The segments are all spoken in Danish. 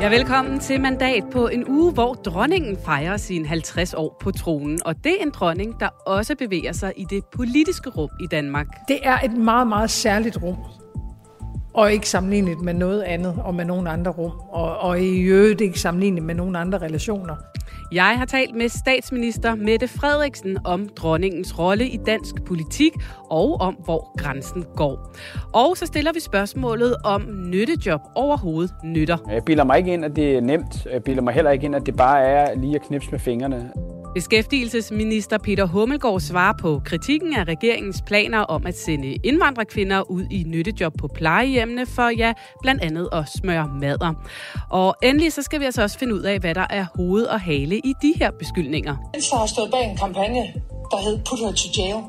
Ja, velkommen til Mandat på en uge, hvor dronningen fejrer sin 50 år på tronen. Og det er en dronning, der også bevæger sig i det politiske rum i Danmark. Det er et meget, meget særligt rum. Og ikke sammenlignet med noget andet og med nogen andre rum. Og, og i øvrigt ikke sammenlignet med nogen andre relationer. Jeg har talt med statsminister Mette Frederiksen om dronningens rolle i dansk politik og om, hvor grænsen går. Og så stiller vi spørgsmålet om nyttejob overhovedet nytter. Jeg bilder mig ikke ind, at det er nemt. Jeg bilder mig heller ikke ind, at det bare er lige at knipse med fingrene. Beskæftigelsesminister Peter Hummelgaard svarer på kritikken af regeringens planer om at sende indvandrerkvinder ud i nyttejob på plejehjemmene for ja, blandt andet at smøre mader. Og endelig så skal vi altså også finde ud af, hvad der er hoved og hale i de her beskyldninger. Venstre har stået bag en kampagne, der hed Put Her to Jail,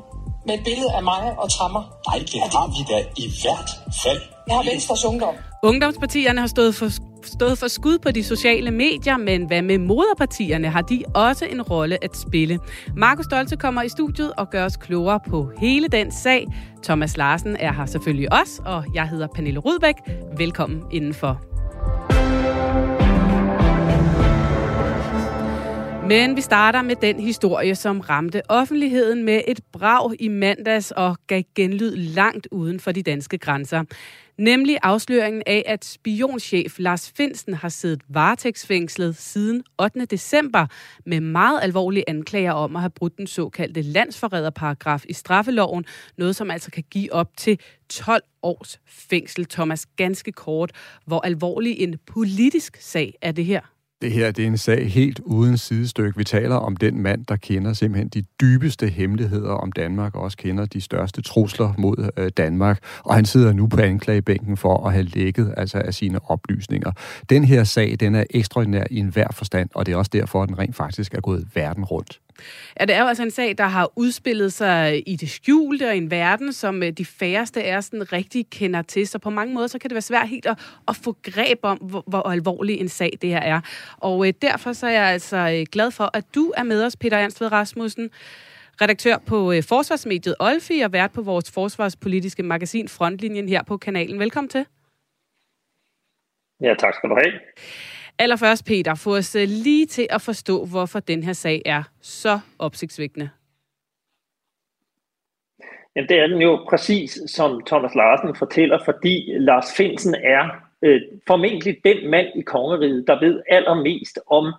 med et billede af mig og Trammer. Nej, det har vi da i hvert fald. Jeg har Venstres Ungdom. Ungdomspartierne har stået for, stået for skud på de sociale medier, men hvad med moderpartierne? Har de også en rolle at spille? Markus Stolte kommer i studiet og gør os klogere på hele den sag. Thomas Larsen er her selvfølgelig også, og jeg hedder Pernille Rudbæk. Velkommen indenfor. Men vi starter med den historie, som ramte offentligheden med et brag i mandags og gav genlyd langt uden for de danske grænser. Nemlig afsløringen af, at spionchef Lars Finsen har siddet varetægtsfængslet siden 8. december med meget alvorlige anklager om at have brudt den såkaldte landsforræderparagraf i straffeloven, noget som altså kan give op til 12 års fængsel. Thomas, ganske kort, hvor alvorlig en politisk sag er det her? Det her det er en sag helt uden sidestykke. Vi taler om den mand, der kender simpelthen de dybeste hemmeligheder om Danmark, og også kender de største trusler mod øh, Danmark. Og han sidder nu på anklagebænken for at have lækket altså af sine oplysninger. Den her sag, den er ekstraordinær i enhver forstand, og det er også derfor, at den rent faktisk er gået verden rundt. Ja, det er jo altså en sag, der har udspillet sig i det skjulte og i en verden, som øh, de færreste er sådan rigtig kender til. Så på mange måder, så kan det være svært helt at, at få greb om, hvor, hvor alvorlig en sag det her er. Og øh, derfor så er jeg altså øh, glad for, at du er med os, Peter Ernstved Rasmussen redaktør på øh, Forsvarsmediet Olfi og vært på vores forsvarspolitiske magasin Frontlinjen her på kanalen. Velkommen til. Ja, tak skal du have. Allerførst, Peter, få os øh, lige til at forstå, hvorfor den her sag er så opsigtsvækkende. Jamen, det er den jo præcis, som Thomas Larsen fortæller, fordi Lars Finsen er øh, formentlig den mand i kongeriget, der ved allermest om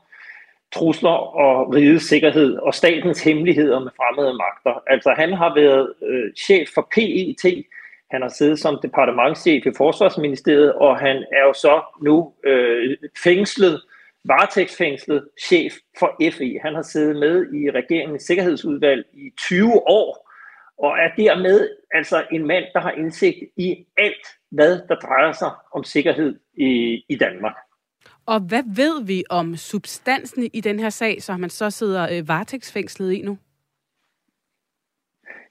trusler og rigets sikkerhed og statens hemmeligheder med fremmede magter. Altså han har været øh, chef for PET, han har siddet som departementschef i Forsvarsministeriet, og han er jo så nu øh, fængslet, varetægtsfængslet chef for FI. Han har siddet med i regeringens sikkerhedsudvalg i 20 år, og er dermed altså en mand, der har indsigt i alt, hvad der drejer sig om sikkerhed i, i Danmark. Og hvad ved vi om substansen i den her sag, som man så sidder øh, varetægtsfængslet i nu?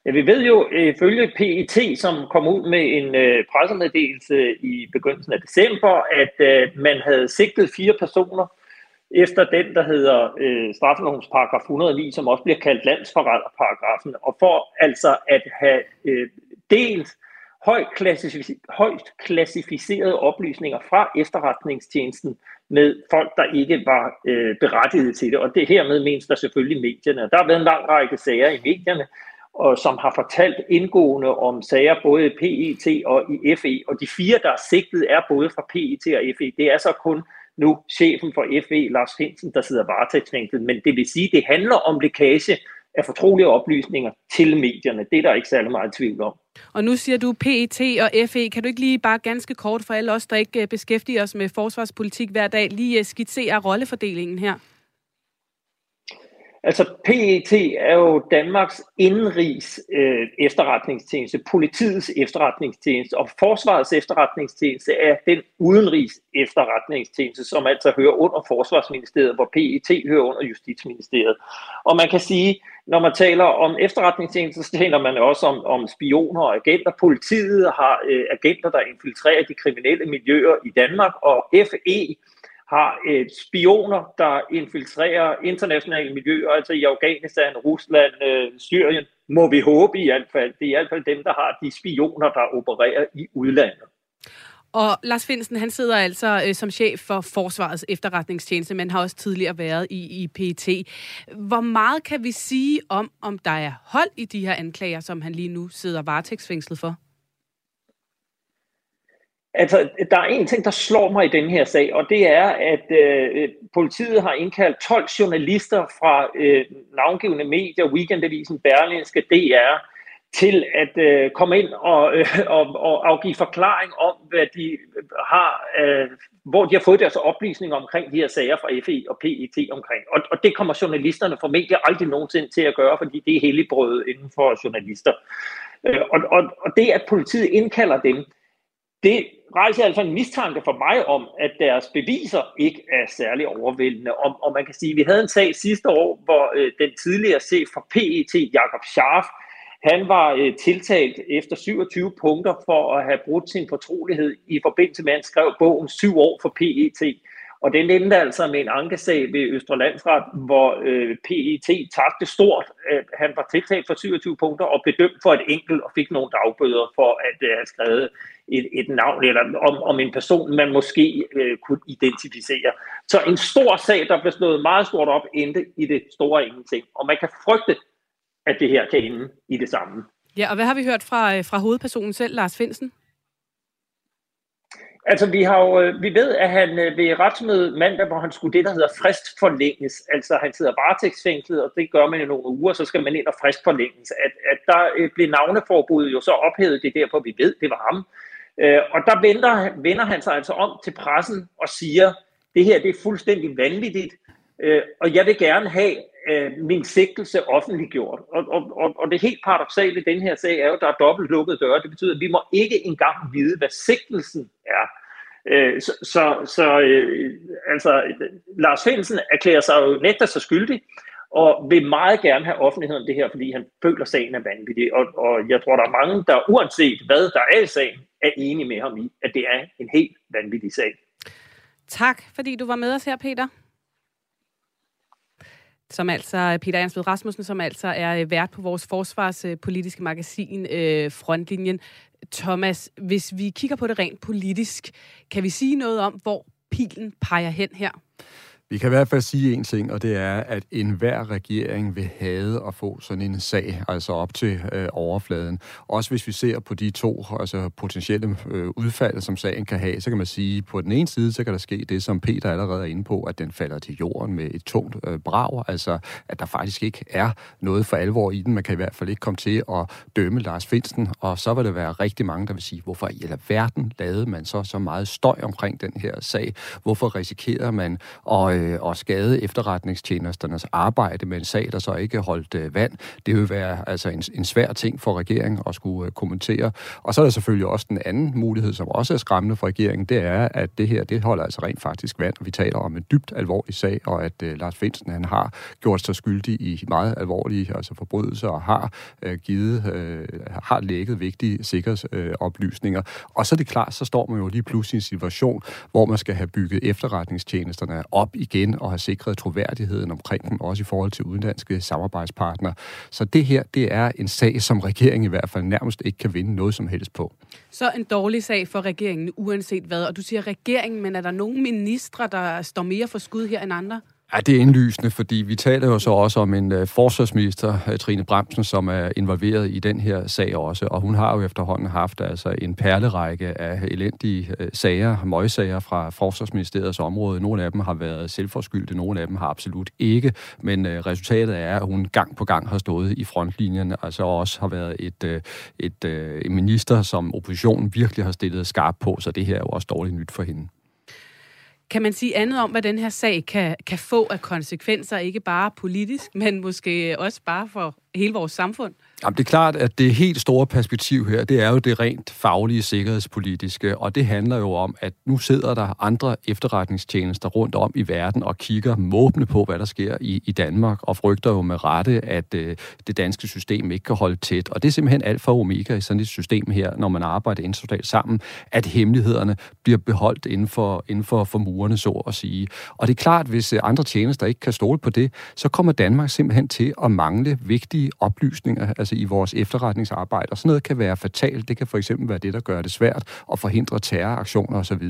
Ja, vi ved jo ifølge PET, som kom ud med en øh, pressemeddelelse i begyndelsen af december, at øh, man havde sigtet fire personer efter den, der hedder øh, straffelovens paragraf 109, som også bliver kaldt landsforræderparagrafen, og for altså at have øh, delt højt, klassific- højt klassificerede oplysninger fra efterretningstjenesten med folk, der ikke var øh, berettiget til det. Og det hermed menes der selvfølgelig medierne. Der har været en lang række sager i medierne, og som har fortalt indgående om sager både i PET og i FE. Og de fire, der er sigtet, er både fra PET og FE. Det er så kun nu chefen for FE, Lars Finsen, der sidder varetægtsfængslet. Men det vil sige, at det handler om lækage af fortrolige oplysninger til medierne. Det er der ikke særlig meget tvivl om. Og nu siger du PET og FE. Kan du ikke lige bare ganske kort for alle os, der ikke øh, beskæftiger os med forsvarspolitik hver dag, lige øh, skitsere rollefordelingen her? Altså PET er jo Danmarks indrigs øh, efterretningstjeneste, politiets efterretningstjeneste, og forsvarets efterretningstjeneste er den udenrigs efterretningstjeneste, som altså hører under Forsvarsministeriet, hvor PET hører under Justitsministeriet. Og man kan sige, når man taler om efterretningstjenester, så taler man også om, om spioner og agenter. Politiet har øh, agenter, der infiltrerer de kriminelle miljøer i Danmark, og FE har øh, spioner, der infiltrerer internationale miljøer, altså i Afghanistan, Rusland, øh, Syrien, må vi håbe i hvert fald. Det er i hvert fald dem, der har de spioner, der opererer i udlandet. Og Lars Finsen, han sidder altså øh, som chef for Forsvarets efterretningstjeneste, men har også tidligere været i, i PET. Hvor meget kan vi sige om, om der er hold i de her anklager, som han lige nu sidder varetægtsfængslet for? Altså, der er en ting, der slår mig i den her sag, og det er, at øh, politiet har indkaldt 12 journalister fra øh, navngivende medier, Weekendavisen, Berlinske, DR, til at øh, komme ind og, øh, og, og afgive forklaring om, hvad de øh, har, øh, hvor de har fået deres oplysninger omkring de her sager fra FE og PET omkring. Og, og det kommer journalisterne fra medier aldrig nogensinde til at gøre, fordi det er helligbrød inden for journalister. Øh, og, og, og det, at politiet indkalder dem, det rejser altså en mistanke for mig om, at deres beviser ikke er særlig overvældende. Og, og man kan sige, at vi havde en sag sidste år, hvor øh, den tidligere chef for PET, Jakob Scharf, han var øh, tiltalt efter 27 punkter for at have brudt sin fortrolighed i forbindelse med, at han skrev bogen syv år for PET. Og det endte altså med en ankesag ved Østerlandsret, hvor øh, PET tabte stort. Øh, han var tiltalt for 27 punkter og blev dømt for et enkelt og fik nogle dagbøder for at øh, have skrevet et, et navn eller om, om en person, man måske øh, kunne identificere. Så en stor sag, der blev slået meget stort op, endte i det store ingenting. Og man kan frygte, at det her kan ende i det samme. Ja, og hvad har vi hørt fra, øh, fra hovedpersonen selv, Lars Finsen? Altså, vi, har jo, øh, vi ved, at han øh, ved retsmødet mandag, hvor han skulle det, der hedder frist forlænges, altså han sidder varetægtsfængslet, og det gør man i nogle uger, så skal man ind og frist forlænges, at, at der øh, blev navneforbuddet jo så ophævet, det er derfor, vi ved, det var ham. Og der vender, vender han sig altså om til pressen og siger, det her det er fuldstændig vanvittigt, og jeg vil gerne have, øh, min sigtelse offentliggjort. Og, og, og, og det helt paradoxale i den her sag er jo, at der er dobbelt lukkede døre. Det betyder, at vi må ikke engang vide, hvad sigtelsen er. Øh, så så, så øh, altså, Lars Finsen erklærer sig jo nægter sig skyldig, og vil meget gerne have offentligheden det her, fordi han føler, at sagen er vanvittig. Og, og jeg tror, der er mange, der uanset hvad der er i sagen, er enige med ham i, at det er en helt vanvittig sag. Tak, fordi du var med os her, Peter som altså Peter Ernst Rasmussen, som altså er øh, vært på vores forsvarspolitiske magasin øh, Frontlinjen. Thomas, hvis vi kigger på det rent politisk, kan vi sige noget om, hvor pilen peger hen her? Vi kan i hvert fald sige en ting, og det er, at enhver regering vil have at få sådan en sag, altså op til øh, overfladen. Også hvis vi ser på de to altså potentielle øh, udfald, som sagen kan have, så kan man sige, at på den ene side, så kan der ske det, som Peter allerede er inde på, at den falder til jorden med et tungt øh, brag, altså at der faktisk ikke er noget for alvor i den. Man kan i hvert fald ikke komme til at dømme Lars Finsten, og så vil der være rigtig mange, der vil sige, hvorfor i alverden lavede man så så meget støj omkring den her sag? Hvorfor risikerer man at øh, og skade efterretningstjenesternes arbejde med en sag, der så ikke holdt øh, vand. Det vil være altså en, en svær ting for regeringen at skulle øh, kommentere. Og så er der selvfølgelig også den anden mulighed, som også er skræmmende for regeringen, det er, at det her, det holder altså rent faktisk vand. og Vi taler om en dybt alvorlig sag, og at øh, Lars Finsen, han har gjort sig skyldig i meget alvorlige altså forbrydelser og har øh, givet, øh, har lækket vigtige sikkerhedsoplysninger. Øh, og så er det klart, så står man jo lige pludselig i en situation, hvor man skal have bygget efterretningstjenesterne op i igen og have sikret troværdigheden omkring dem, også i forhold til udenlandske samarbejdspartnere. Så det her, det er en sag, som regeringen i hvert fald nærmest ikke kan vinde noget som helst på. Så en dårlig sag for regeringen, uanset hvad. Og du siger regeringen, men er der nogen ministre, der står mere for skud her end andre? Ja, det er indlysende, fordi vi taler jo så også om en øh, forsvarsminister, øh, Trine Bremsen, som er involveret i den her sag også, og hun har jo efterhånden haft altså en perlerække af elendige øh, sager, møgsager fra forsvarsministeriets område. Nogle af dem har været selvforskyldte, nogle af dem har absolut ikke, men øh, resultatet er, at hun gang på gang har stået i frontlinjen, altså også har været et, øh, et, øh, en minister, som oppositionen virkelig har stillet skarp på, så det her er jo også dårligt nyt for hende. Kan man sige andet om, hvad den her sag kan, kan få af konsekvenser, ikke bare politisk, men måske også bare for hele vores samfund? Jamen, det er klart, at det helt store perspektiv her, det er jo det rent faglige sikkerhedspolitiske, og det handler jo om, at nu sidder der andre efterretningstjenester rundt om i verden og kigger måbne på, hvad der sker i, i Danmark, og frygter jo med rette, at øh, det danske system ikke kan holde tæt. Og det er simpelthen alt for omega i sådan et system her, når man arbejder internationalt sammen, at hemmelighederne bliver beholdt inden for, inden for, for murene, så at sige. Og det er klart, hvis øh, andre tjenester ikke kan stole på det, så kommer Danmark simpelthen til at mangle vigtige oplysninger, altså i vores efterretningsarbejde. Og sådan noget kan være fatalt. Det kan for eksempel være det, der gør det svært at forhindre terroraktioner osv.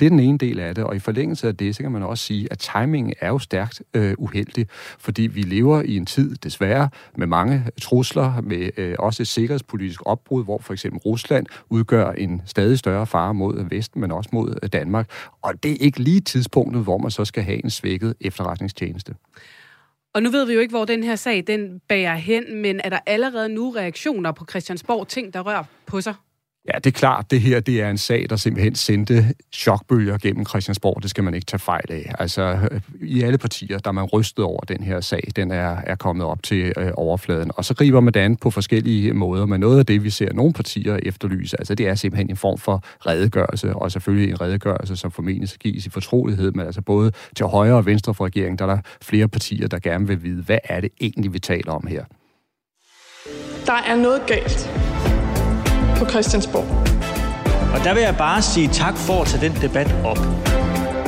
Det er den ene del af det, og i forlængelse af det, så kan man også sige, at timingen er jo stærkt øh, uheldig, fordi vi lever i en tid, desværre, med mange trusler, med øh, også et sikkerhedspolitisk opbrud, hvor for eksempel Rusland udgør en stadig større fare mod Vesten, men også mod øh, Danmark. Og det er ikke lige tidspunktet, hvor man så skal have en svækket efterretningstjeneste. Og nu ved vi jo ikke, hvor den her sag den bærer hen, men er der allerede nu reaktioner på Christiansborg, ting, der rører på sig? Ja, det er klart, det her det er en sag, der simpelthen sendte chokbølger gennem Christiansborg. Det skal man ikke tage fejl af. Altså, øh, i alle partier, der man rystet over den her sag, den er, er kommet op til øh, overfladen. Og så griber man det an på forskellige måder, men noget af det, vi ser nogle partier efterlyse, altså det er simpelthen en form for redegørelse, og selvfølgelig en redegørelse, som formentlig skal gives i fortrolighed, men altså både til højre og venstre for regeringen, der er der flere partier, der gerne vil vide, hvad er det egentlig, vi taler om her. Der er noget galt på Christiansborg. Og der vil jeg bare sige tak for at tage den debat op.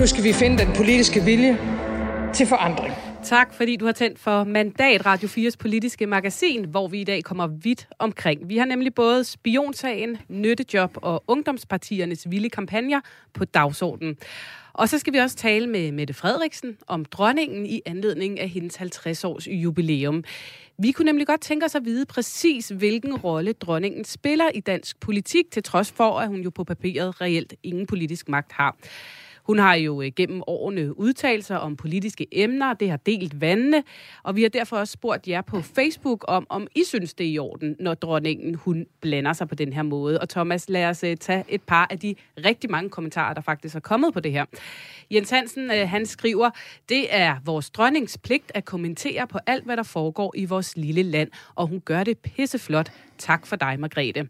Nu skal vi finde den politiske vilje til forandring. Tak, fordi du har tændt for Mandat Radio 4's politiske magasin, hvor vi i dag kommer vidt omkring. Vi har nemlig både spionsagen, nyttejob og ungdomspartiernes vilde kampagner på dagsordenen. Og så skal vi også tale med Mette Frederiksen om dronningen i anledning af hendes 50-års jubilæum. Vi kunne nemlig godt tænke os at vide præcis, hvilken rolle dronningen spiller i dansk politik, til trods for, at hun jo på papiret reelt ingen politisk magt har. Hun har jo øh, gennem årene udtalt sig om politiske emner, det har delt vandene, og vi har derfor også spurgt jer på Facebook om, om I synes, det er i orden, når dronningen hun blander sig på den her måde. Og Thomas, lad os øh, tage et par af de rigtig mange kommentarer, der faktisk er kommet på det her. Jens Hansen, øh, han skriver, det er vores dronnings pligt at kommentere på alt, hvad der foregår i vores lille land, og hun gør det pisseflot. Tak for dig, Margrethe.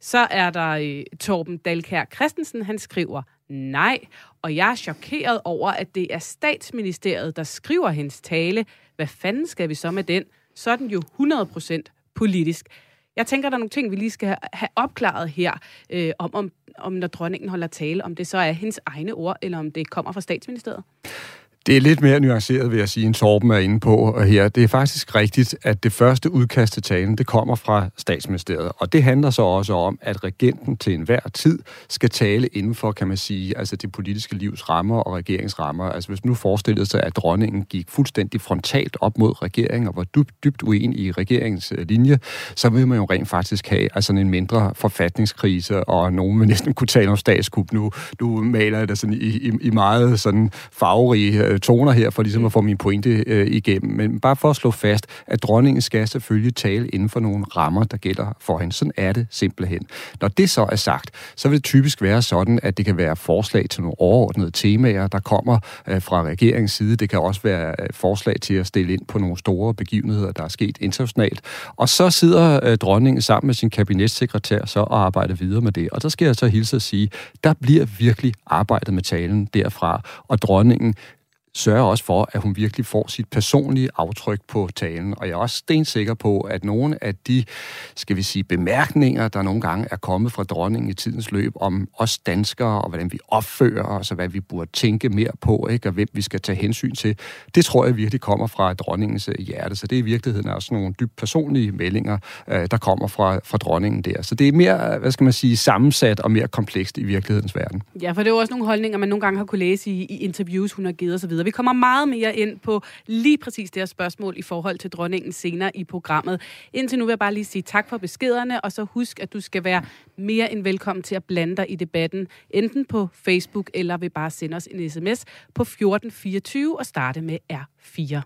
Så er der Torben Dalkær Christensen, han skriver, Nej, og jeg er chokeret over, at det er statsministeriet, der skriver hendes tale. Hvad fanden skal vi så med den? Så er den jo 100% politisk. Jeg tænker, der er nogle ting, vi lige skal have opklaret her, øh, om, om, om når dronningen holder tale, om det så er hendes egne ord, eller om det kommer fra statsministeriet. Det er lidt mere nuanceret, vil jeg sige, end Torben er inde på her. Det er faktisk rigtigt, at det første udkast til talen, det kommer fra statsministeriet. Og det handler så også om, at regenten til enhver tid skal tale inden for, kan man sige, altså det politiske livs rammer og regeringsrammer. Altså hvis nu forestillede sig, at dronningen gik fuldstændig frontalt op mod regeringen og var dybt, dybt uenig i regeringens øh, linje, så vil man jo rent faktisk have altså en mindre forfatningskrise, og nogen vil næsten kunne tale om statskup. Nu, Du maler det sådan i, i, i meget sådan farverige øh, øh, toner her, for ligesom at få min pointe øh, igennem. Men bare for at slå fast, at dronningen skal selvfølgelig tale inden for nogle rammer, der gælder for hende. Sådan er det simpelthen. Når det så er sagt, så vil det typisk være sådan, at det kan være forslag til nogle overordnede temaer, der kommer øh, fra regeringens side. Det kan også være øh, forslag til at stille ind på nogle store begivenheder, der er sket internationalt. Og så sidder øh, dronningen sammen med sin kabinetssekretær så og arbejder videre med det. Og der skal jeg så hilse at sige, der bliver virkelig arbejdet med talen derfra, og dronningen sørger også for, at hun virkelig får sit personlige aftryk på talen. Og jeg er også stensikker på, at nogle af de, skal vi sige, bemærkninger, der nogle gange er kommet fra dronningen i tidens løb om os danskere, og hvordan vi opfører os, og hvad vi burde tænke mere på, ikke? og hvem vi skal tage hensyn til, det tror jeg virkelig kommer fra dronningens øh, hjerte. Så det er i virkeligheden også nogle dybt personlige meldinger, øh, der kommer fra, fra dronningen der. Så det er mere, øh, hvad skal man sige, sammensat og mere komplekst i virkelighedens verden. Ja, for det er jo også nogle holdninger, man nogle gange har kunne læse i, i interviews, hun har givet osv. Vi kommer meget mere ind på lige præcis det her spørgsmål i forhold til dronningen senere i programmet. Indtil nu vil jeg bare lige sige tak for beskederne, og så husk, at du skal være mere end velkommen til at blande dig i debatten, enten på Facebook eller ved bare sende os en sms på 1424 og starte med R4.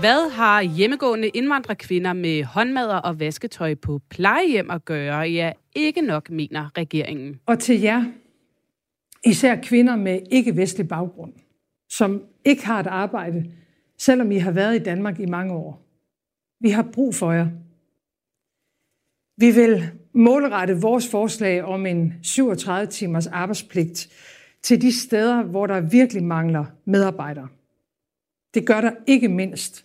Hvad har hjemmegående indvandrerkvinder med håndmadder og vasketøj på plejehjem at gøre? Ja, ikke nok, mener regeringen. Og til jer, især kvinder med ikke-vestlig baggrund, som ikke har et arbejde, selvom I har været i Danmark i mange år. Vi har brug for jer. Vi vil målrette vores forslag om en 37 timers arbejdspligt til de steder, hvor der virkelig mangler medarbejdere. Det gør der ikke mindst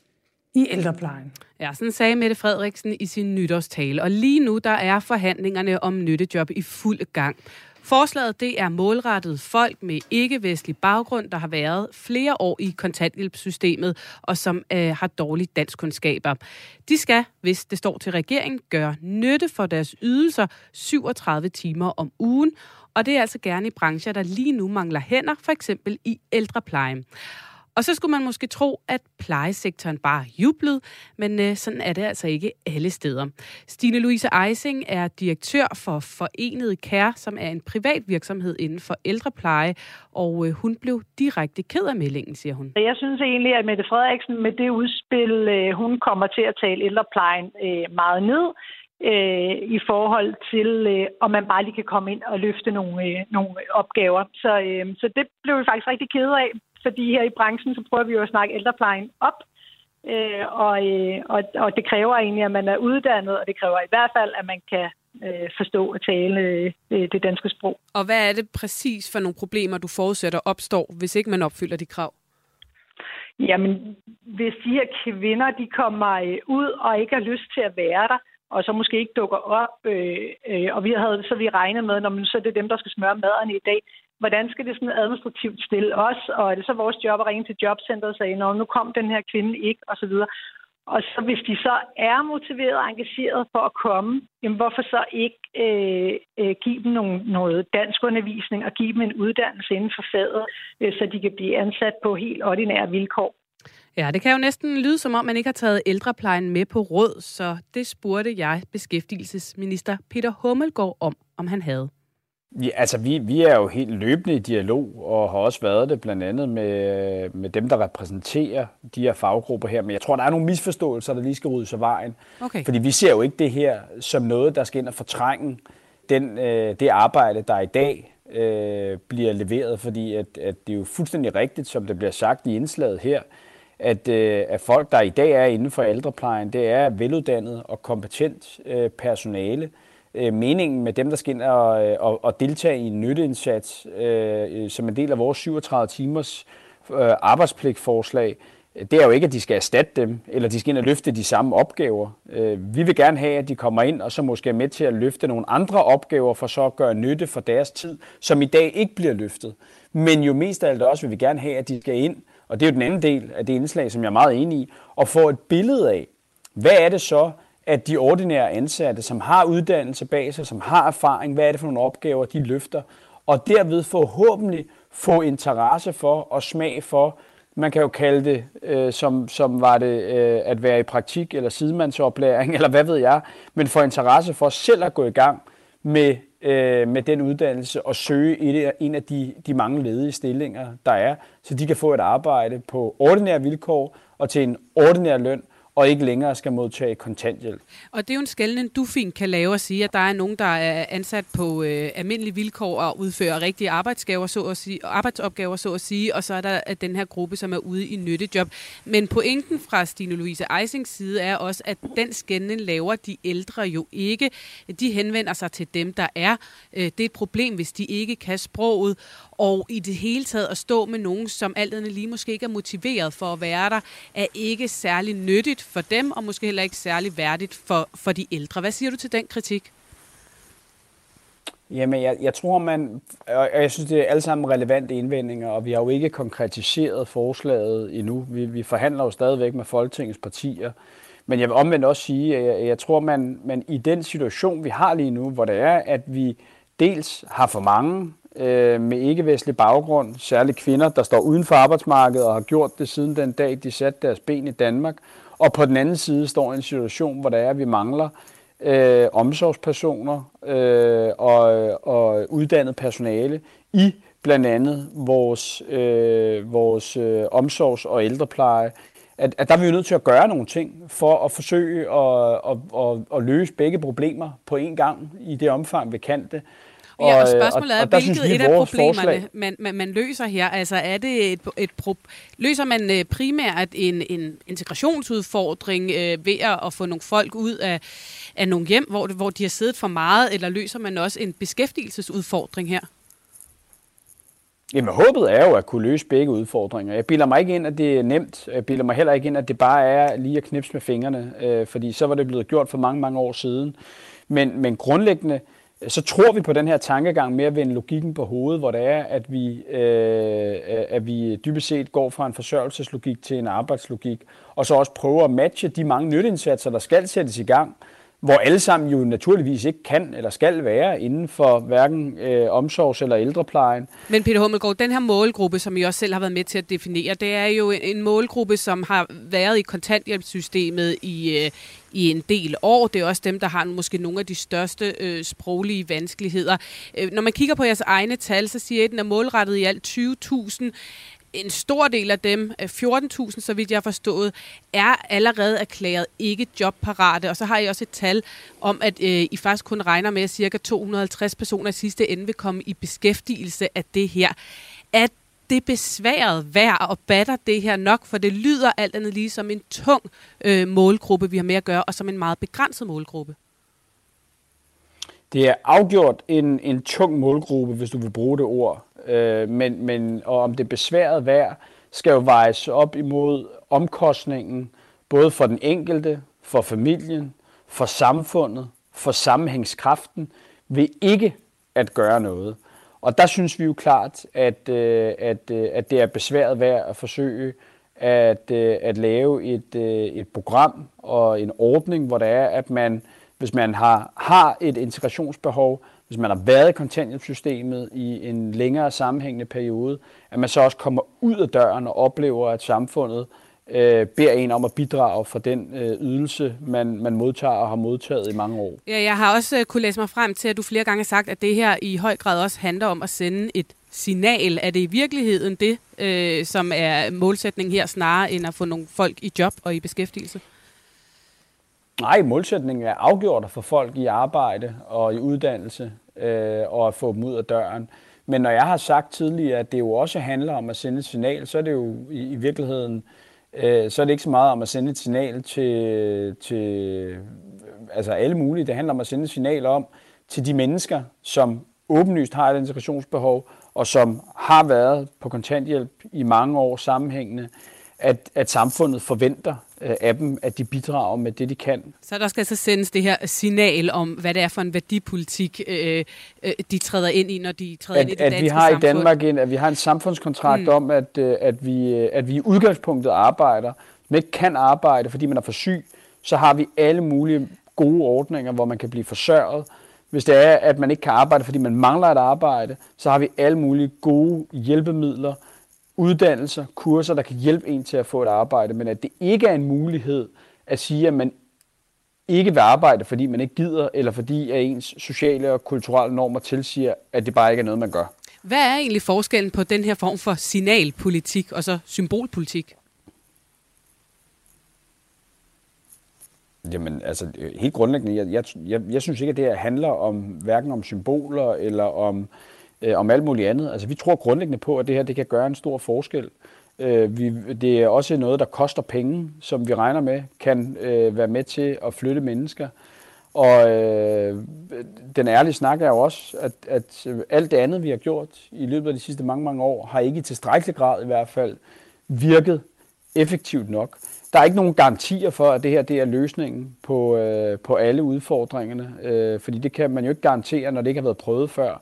i ældreplejen. Ja, sådan sagde Mette Frederiksen i sin nytårstale. Og lige nu der er forhandlingerne om nyttejob i fuld gang. Forslaget det er målrettet folk med ikke-vestlig baggrund, der har været flere år i kontanthjælpssystemet og som øh, har dårlige danskkundskaber. De skal, hvis det står til regeringen, gøre nytte for deres ydelser 37 timer om ugen, og det er altså gerne i brancher, der lige nu mangler hænder, for eksempel i ældreplejen. Og så skulle man måske tro, at plejesektoren bare jublede, men øh, sådan er det altså ikke alle steder. Stine Louise Eising er direktør for Forenet Kær, som er en privat virksomhed inden for ældrepleje, og øh, hun blev direkte ked af meldingen, siger hun. Jeg synes egentlig, at Mette Frederiksen med det udspil, øh, hun kommer til at tale ældreplejen øh, meget ned, øh, i forhold til, øh, om man bare lige kan komme ind og løfte nogle, øh, nogle opgaver. Så, øh, så det blev vi faktisk rigtig ked af fordi her i branchen, så prøver vi jo at snakke ældreplejen op, øh, og, øh, og, og det kræver egentlig, at man er uddannet, og det kræver i hvert fald, at man kan øh, forstå og tale øh, det danske sprog. Og hvad er det præcis for nogle problemer, du forudsætter opstår, hvis ikke man opfylder de krav? Jamen, hvis de her kvinder, de kommer øh, ud og ikke har lyst til at være der, og så måske ikke dukker op, øh, øh, og vi havde så vi regnet med, når man, så er det dem, der skal smøre maderne i dag, hvordan skal det sådan administrativt stille os, og er det så vores job at ringe til jobcenteret og sige, nu kom den her kvinde ikke, og så videre. Og så hvis de så er motiveret og engageret for at komme, jamen hvorfor så ikke øh, øh, give dem nogle, noget dansk undervisning og give dem en uddannelse inden for faget, øh, så de kan blive ansat på helt ordinære vilkår. Ja, det kan jo næsten lyde som om, man ikke har taget ældreplejen med på råd, så det spurgte jeg beskæftigelsesminister Peter Hummelgaard om, om han havde. Ja, altså vi, vi er jo helt løbende i dialog, og har også været det blandt andet med, med dem, der repræsenterer de her faggrupper her. Men jeg tror, der er nogle misforståelser, der lige skal ryddes af vejen. Okay. Fordi vi ser jo ikke det her som noget, der skal ind og fortrænge den, øh, det arbejde, der i dag øh, bliver leveret. Fordi at, at det er jo fuldstændig rigtigt, som det bliver sagt i indslaget her, at, øh, at folk, der i dag er inden for ældreplejen, det er veluddannet og kompetent øh, personale, øh, meningen med dem, der skal ind og, øh, og, og deltage i en nytteindsats øh, øh som en del af vores 37 timers øh, arbejdspligtforslag, øh, det er jo ikke, at de skal erstatte dem, eller de skal ind og løfte de samme opgaver. Øh, vi vil gerne have, at de kommer ind og så måske er med til at løfte nogle andre opgaver, for så at gøre nytte for deres tid, som i dag ikke bliver løftet. Men jo mest af alt også vil vi gerne have, at de skal ind, og det er jo den anden del af det indslag, som jeg er meget enig i, og få et billede af, hvad er det så, at de ordinære ansatte, som har uddannelse bag sig, som har erfaring, hvad er det for nogle opgaver, de løfter, og derved forhåbentlig få interesse for og smag for, man kan jo kalde det, øh, som, som var det øh, at være i praktik eller sidemandsoplæring, eller hvad ved jeg, men få interesse for selv at gå i gang med, øh, med den uddannelse og søge et, en af de, de mange ledige stillinger, der er, så de kan få et arbejde på ordinære vilkår og til en ordinær løn, og ikke længere skal modtage kontanthjælp. Og det er jo en skældning, du fint kan lave og sige, at der er nogen, der er ansat på øh, almindelige vilkår og udfører rigtige arbejdsgaver, så at sige, arbejdsopgaver, så at sige, og så er der den her gruppe, som er ude i nyttejob. Men pointen fra Stine Louise Eisings side er også, at den skældning laver de ældre jo ikke. De henvender sig til dem, der er. Øh, det er et problem, hvis de ikke kan sproget, og i det hele taget at stå med nogen, som alt andet lige måske ikke er motiveret for at være der, er ikke særlig nyttigt for dem, og måske heller ikke særlig værdigt for, for de ældre. Hvad siger du til den kritik? Jamen, jeg, jeg tror, man... Og jeg synes, det er alle sammen relevante indvendinger, og vi har jo ikke konkretiseret forslaget endnu. Vi, vi forhandler jo stadigvæk med Folketingets partier. Men jeg vil omvendt også sige, at jeg, jeg tror, man, man i den situation, vi har lige nu, hvor det er, at vi dels har for mange øh, med ikke-vestlig baggrund, særligt kvinder, der står uden for arbejdsmarkedet og har gjort det siden den dag, de satte deres ben i Danmark. Og på den anden side står en situation, hvor der er, at vi mangler øh, omsorgspersoner øh, og, og uddannet personale i blandt andet vores, øh, vores øh, omsorgs- og ældrepleje. at, at der er vi jo nødt til at gøre nogle ting for at forsøge at, at, at, at løse begge problemer på én gang i det omfang, vi kan det. Ja, og spørgsmålet er, og, og hvilket et af problemerne, man, man, man løser her? Altså er det et, et pro, løser man øh, primært en, en integrationsudfordring øh, ved at få nogle folk ud af, af nogle hjem, hvor, hvor de har siddet for meget, eller løser man også en beskæftigelsesudfordring her? Jamen, håbet er jo at kunne løse begge udfordringer. Jeg bilder mig ikke ind, at det er nemt. Jeg bilder mig heller ikke ind, at det bare er lige at knipse med fingrene, øh, fordi så var det blevet gjort for mange, mange år siden. Men, men grundlæggende, så tror vi på den her tankegang med at vende logikken på hovedet, hvor det er, at vi, øh, at vi dybest set går fra en forsørgelseslogik til en arbejdslogik, og så også prøver at matche de mange nytteindsatser, der skal sættes i gang, hvor alle sammen jo naturligvis ikke kan eller skal være inden for hverken øh, omsorgs- eller ældreplejen. Men Peter Hummelgaard, den her målgruppe, som I også selv har været med til at definere, det er jo en målgruppe, som har været i kontanthjælpssystemet i, øh, i en del år. Det er også dem, der har måske nogle af de største øh, sproglige vanskeligheder. Øh, når man kigger på jeres egne tal, så siger I, at den er målrettet i alt 20.000 en stor del af dem, øh, 14.000 så vidt jeg har forstået, er allerede erklæret ikke jobparate. Og så har I også et tal om, at øh, I faktisk kun regner med, at ca. 250 personer i sidste ende vil komme i beskæftigelse af det her. Er det besværet værd og batter det her nok? For det lyder alt andet lige som en tung øh, målgruppe, vi har med at gøre, og som en meget begrænset målgruppe. Det er afgjort en, en tung målgruppe, hvis du vil bruge det ord. Øh, men, men og om det besværet værd, skal jo vejes op imod omkostningen, både for den enkelte, for familien, for samfundet, for sammenhængskraften, ved ikke at gøre noget. Og der synes vi jo klart, at, øh, at, øh, at det er besværet værd at forsøge at, øh, at lave et, et program og en ordning, hvor det er, at man, hvis man har, har et integrationsbehov, hvis man har været i kontanthjælpssystemet i en længere sammenhængende periode, at man så også kommer ud af døren og oplever, at samfundet øh, beder en om at bidrage for den øh, ydelse, man, man modtager og har modtaget i mange år. Ja, jeg har også øh, kunne læse mig frem til, at du flere gange har sagt, at det her i høj grad også handler om at sende et signal. Er det i virkeligheden det, øh, som er målsætningen her, snarere end at få nogle folk i job og i beskæftigelse? Nej, målsætningen er afgjort at få folk i arbejde og i uddannelse øh, og at få dem ud af døren. Men når jeg har sagt tidligere, at det jo også handler om at sende et signal, så er det jo i, i virkeligheden øh, øh, så er det ikke så meget om at sende et signal til, til altså alle mulige. Det handler om at sende et signal om til de mennesker, som åbenlyst har et integrationsbehov, og som har været på kontanthjælp i mange år sammenhængende, at, at samfundet forventer af dem, at de bidrager med det, de kan. Så der skal så sendes det her signal om, hvad det er for en værdipolitik, øh, øh, de træder ind i, når de træder at, ind i det at danske vi har samfund. i Danmark en, at vi har en samfundskontrakt mm. om, at, øh, at, vi, øh, at vi i udgangspunktet arbejder, men ikke kan arbejde, fordi man er for syg, så har vi alle mulige gode ordninger, hvor man kan blive forsørget. Hvis det er, at man ikke kan arbejde, fordi man mangler et arbejde, så har vi alle mulige gode hjælpemidler, uddannelser, kurser, der kan hjælpe en til at få et arbejde, men at det ikke er en mulighed at sige, at man ikke vil arbejde, fordi man ikke gider, eller fordi at ens sociale og kulturelle normer tilsiger, at det bare ikke er noget, man gør. Hvad er egentlig forskellen på den her form for signalpolitik og så symbolpolitik? Jamen, altså helt grundlæggende, jeg, jeg, jeg, jeg synes ikke, at det her handler om hverken om symboler eller om øh, Øh, om alt muligt andet. Altså, vi tror grundlæggende på, at det her det kan gøre en stor forskel. Øh, vi, det er også noget, der koster penge, som vi regner med kan øh, være med til at flytte mennesker. Og øh, den ærlige snak er jo også, at, at øh, alt det andet, vi har gjort i løbet af de sidste mange, mange år, har ikke i tilstrækkelig grad i hvert fald virket effektivt nok. Der er ikke nogen garantier for, at det her det er løsningen på, øh, på alle udfordringerne, øh, fordi det kan man jo ikke garantere, når det ikke har været prøvet før.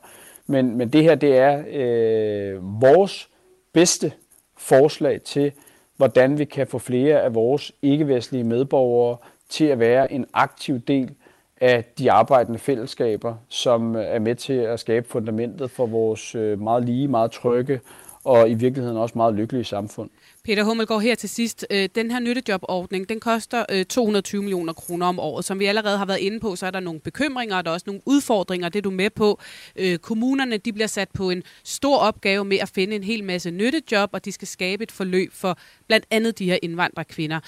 Men, men det her, det er øh, vores bedste forslag til, hvordan vi kan få flere af vores ikke-vestlige medborgere til at være en aktiv del af de arbejdende fællesskaber, som øh, er med til at skabe fundamentet for vores øh, meget lige, meget trygge og i virkeligheden også meget lykkelige samfund. Peter Hummelgaard, her til sidst. Øh, den her nyttejobordning, den koster øh, 220 millioner kroner om året. Som vi allerede har været inde på, så er der nogle bekymringer, og der er også nogle udfordringer, det er du med på. Øh, kommunerne, de bliver sat på en stor opgave med at finde en hel masse nyttejob, og de skal skabe et forløb for blandt andet de her indvandrerkvinder.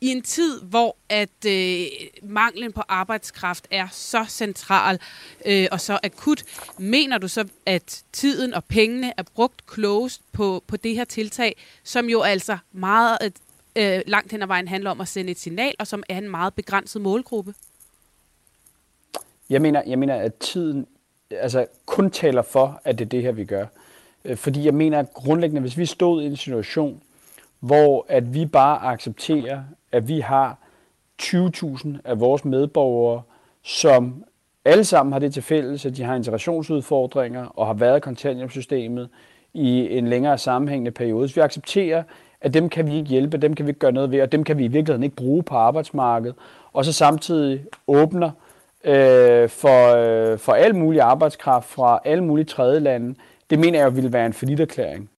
I en tid, hvor at øh, manglen på arbejdskraft er så central øh, og så akut, mener du så, at tiden og pengene er brugt klogest på, på det her tiltag, som jo altså meget øh, øh langt hen ad vejen handler om at sende et signal, og som er en meget begrænset målgruppe? Jeg mener, jeg mener at tiden altså, kun taler for, at det er det her, vi gør. Øh, fordi jeg mener at grundlæggende, hvis vi stod i en situation, hvor at vi bare accepterer, at vi har 20.000 af vores medborgere, som alle sammen har det til fælles, at de har integrationsudfordringer og har været i kontanthjælpssystemet i en længere sammenhængende periode. Så vi accepterer, at dem kan vi ikke hjælpe, dem kan vi ikke gøre noget ved, og dem kan vi i virkeligheden ikke bruge på arbejdsmarkedet. Og så samtidig åbner øh, for, øh, for al mulig arbejdskraft fra alle mulige tredje lande. Det mener jeg ville være en forlitterklæring.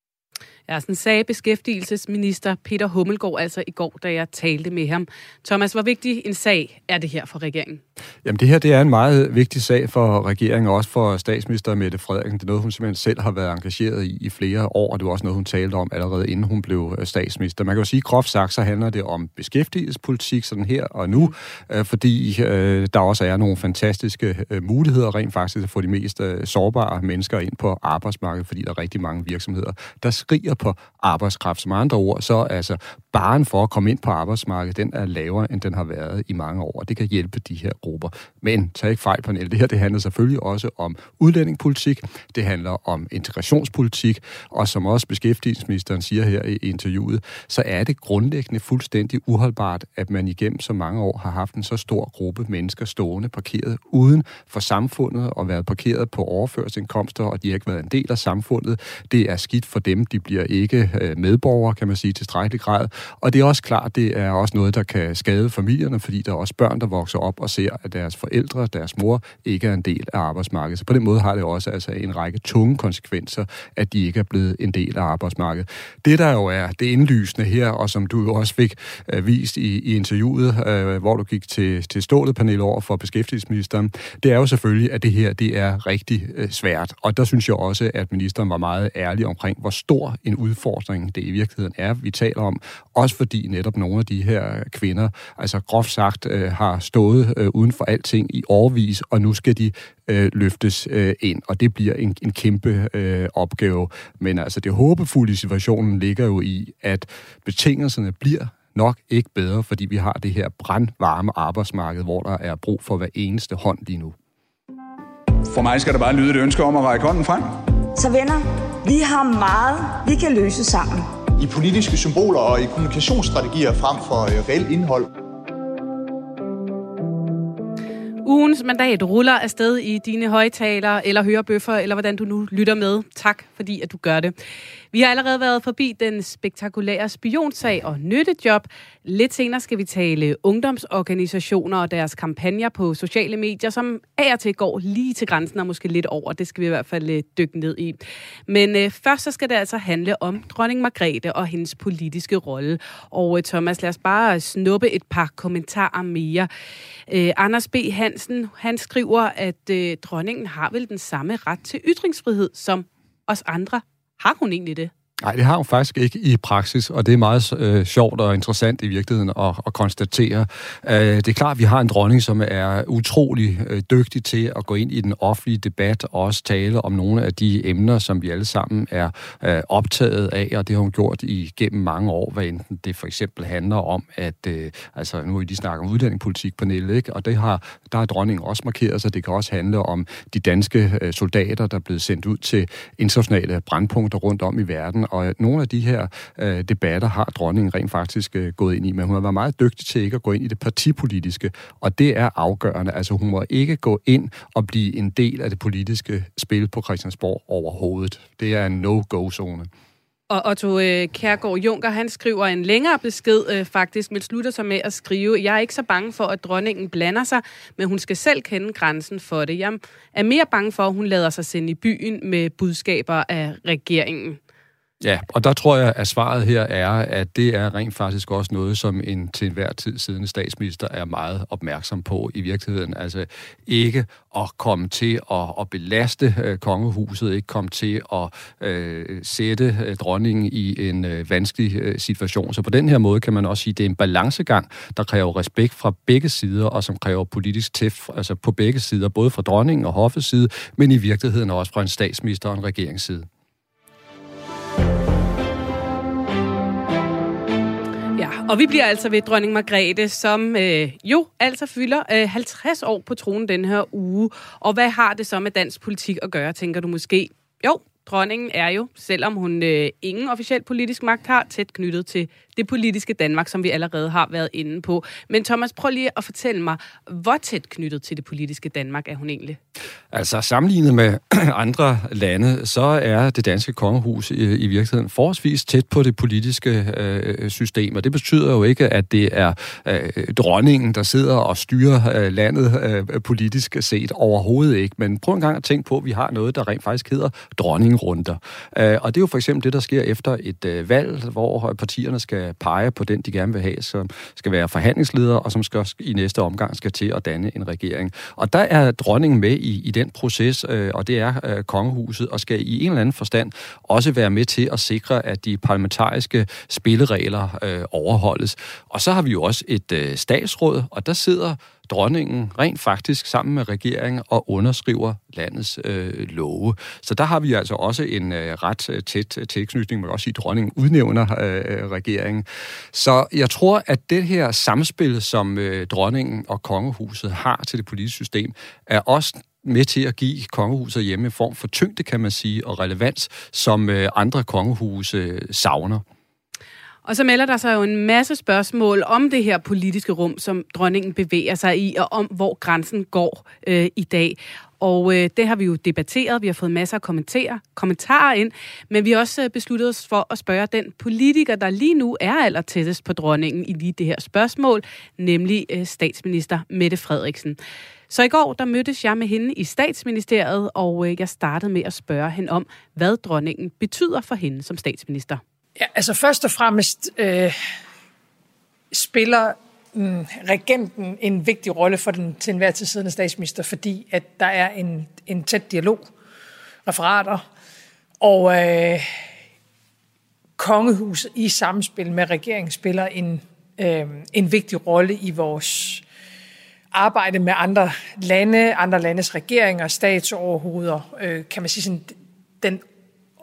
Ja, sådan sagde beskæftigelsesminister Peter Hummelgaard altså i går, da jeg talte med ham. Thomas, hvor vigtig en sag er det her for regeringen? Jamen det her det er en meget vigtig sag for regeringen, og også for statsminister Mette Frederiksen. Det er noget, hun simpelthen selv har været engageret i i flere år, og det var også noget, hun talte om allerede inden hun blev øh, statsminister. Man kan jo sige, groft sagt, så handler det om beskæftigelsespolitik sådan her og nu, øh, fordi øh, der også er nogle fantastiske øh, muligheder rent faktisk at få de mest sårbare mennesker ind på arbejdsmarkedet, fordi der er rigtig mange virksomheder, der skriger på arbejdskraft. Som andre ord, så altså baren for at komme ind på arbejdsmarkedet, den er lavere, end den har været i mange år, og det kan hjælpe de her grupper. Men tag ikke fejl, panel. Det her det handler selvfølgelig også om udlændingepolitik, det handler om integrationspolitik, og som også beskæftigelsesministeren siger her i interviewet, så er det grundlæggende fuldstændig uholdbart, at man igennem så mange år har haft en så stor gruppe mennesker stående parkeret uden for samfundet og været parkeret på overførselsindkomster, og de har ikke været en del af samfundet. Det er skidt for dem. De bliver ikke øh, medborgere, kan man sige, til strækkelig grad. Og det er også klart, det er også noget, der kan skade familierne, fordi der er også børn, der vokser op og ser, at deres forældre, deres mor, ikke er en del af arbejdsmarkedet. Så på den måde har det også altså en række tunge konsekvenser, at de ikke er blevet en del af arbejdsmarkedet. Det, der jo er det indlysende her, og som du jo også fik øh, vist i, i interviewet, øh, hvor du gik til, til stålet panel over for beskæftigelsesministeren, det er jo selvfølgelig, at det her det er rigtig øh, svært. Og der synes jeg også, at ministeren var meget ærlig omkring, hvor stor en udfordring det i virkeligheden er, vi taler om. Også fordi netop nogle af de her kvinder, altså groft sagt, øh, har stået øh, uden for alting i årvis, og nu skal de øh, løftes øh, ind, og det bliver en, en kæmpe øh, opgave. Men altså det håbefulde i situationen ligger jo i, at betingelserne bliver nok ikke bedre, fordi vi har det her brandvarme arbejdsmarked, hvor der er brug for hver eneste hånd lige nu. For mig skal der bare lyde et ønske om at række hånden frem. Så venner, vi har meget, vi kan løse sammen. I politiske symboler og i kommunikationsstrategier frem for øh, reelt indhold. Ugens mandat ruller afsted i dine højtalere eller hørebøffer, eller hvordan du nu lytter med. Tak, fordi at du gør det. Vi har allerede været forbi den spektakulære spionsag og nyttejob. Lidt senere skal vi tale ungdomsorganisationer og deres kampagner på sociale medier, som af og til går lige til grænsen og måske lidt over. Det skal vi i hvert fald øh, dykke ned i. Men øh, først så skal det altså handle om dronning Margrethe og hendes politiske rolle. Og øh, Thomas, lad os bare snuppe et par kommentarer mere. Øh, Anders B. Hansen, han skriver, at øh, dronningen har vel den samme ret til ytringsfrihed som os andre. Har hun egentlig det? Nej, det har hun faktisk ikke i praksis, og det er meget øh, sjovt og interessant i virkeligheden at, at konstatere. Øh, det er klart, at vi har en dronning, som er utrolig øh, dygtig til at gå ind i den offentlige debat og også tale om nogle af de emner, som vi alle sammen er øh, optaget af, og det har hun gjort igennem mange år, hvad enten det for eksempel handler om, at øh, altså nu er lige snakket om uddannelsespolitik på Nille, ikke? og det har, der har dronningen også markeret sig. Det kan også handle om de danske øh, soldater, der er blevet sendt ud til internationale brandpunkter rundt om i verden, og nogle af de her øh, debatter har dronningen rent faktisk øh, gået ind i, men hun har været meget dygtig til ikke at gå ind i det partipolitiske, og det er afgørende. Altså hun må ikke gå ind og blive en del af det politiske spil på Christiansborg overhovedet. Det er en no-go-zone. Og Otto øh, Kærgaard Junker, han skriver en længere besked øh, faktisk, men slutter sig med at skrive, jeg er ikke så bange for, at dronningen blander sig, men hun skal selv kende grænsen for det. Jeg er mere bange for, at hun lader sig sende i byen med budskaber af regeringen. Ja, og der tror jeg, at svaret her er, at det er rent faktisk også noget, som en til enhver tid siddende statsminister er meget opmærksom på i virkeligheden. Altså ikke at komme til at, at belaste øh, kongehuset, ikke komme til at øh, sætte øh, dronningen i en øh, vanskelig øh, situation. Så på den her måde kan man også sige, at det er en balancegang, der kræver respekt fra begge sider, og som kræver politisk tæft, altså på begge sider, både fra dronningen og hoffets side, men i virkeligheden også fra en statsminister og en regeringsside. Og vi bliver altså ved dronning Margrethe, som øh, jo altså fylder øh, 50 år på tronen den her uge. Og hvad har det så med dansk politik at gøre, tænker du måske? Jo, dronningen er jo, selvom hun øh, ingen officiel politisk magt har, tæt knyttet til det politiske Danmark, som vi allerede har været inde på. Men Thomas, prøv lige at fortælle mig, hvor tæt knyttet til det politiske Danmark er hun egentlig? Altså sammenlignet med andre lande, så er det danske kongehus i, i virkeligheden forholdsvis tæt på det politiske øh, system, og det betyder jo ikke, at det er øh, dronningen, der sidder og styrer øh, landet øh, politisk set overhovedet ikke. Men prøv en gang at tænke på, at vi har noget, der rent faktisk hedder dronning. Øh, og det er jo for eksempel det, der sker efter et øh, valg, hvor partierne skal pege på den, de gerne vil have, som skal være forhandlingsleder, og som skal i næste omgang skal til at danne en regering. Og der er dronningen med i, i den proces, øh, og det er øh, kongehuset, og skal i en eller anden forstand også være med til at sikre, at de parlamentariske spilleregler øh, overholdes. Og så har vi jo også et øh, statsråd, og der sidder dronningen rent faktisk sammen med regeringen og underskriver landets øh, love. Så der har vi altså også en øh, ret øh, tæt øh, tilknytning, man kan også sige, at dronningen udnævner øh, regeringen. Så jeg tror, at det her samspil, som øh, dronningen og kongehuset har til det politiske system, er også med til at give kongehuset hjemme en form for tyngde, kan man sige, og relevans, som øh, andre kongehuse øh, savner. Og så melder der sig jo en masse spørgsmål om det her politiske rum, som dronningen bevæger sig i, og om hvor grænsen går øh, i dag. Og øh, det har vi jo debatteret, vi har fået masser af kommentarer, kommentarer ind, men vi har også øh, besluttet os for at spørge den politiker, der lige nu er aller tættest på dronningen i lige det her spørgsmål, nemlig øh, statsminister Mette Frederiksen. Så i går, der mødtes jeg med hende i statsministeriet, og øh, jeg startede med at spørge hende om, hvad dronningen betyder for hende som statsminister. Ja, altså først og fremmest øh, spiller mm, regenten en vigtig rolle for den til enhver tid siddende statsminister, fordi at der er en, en tæt dialog, referater, og øh, kongehuset i samspil med regeringen spiller en, øh, en vigtig rolle i vores arbejde med andre lande, andre landes regeringer, statsoverhoveder, øh, kan man sige sådan, den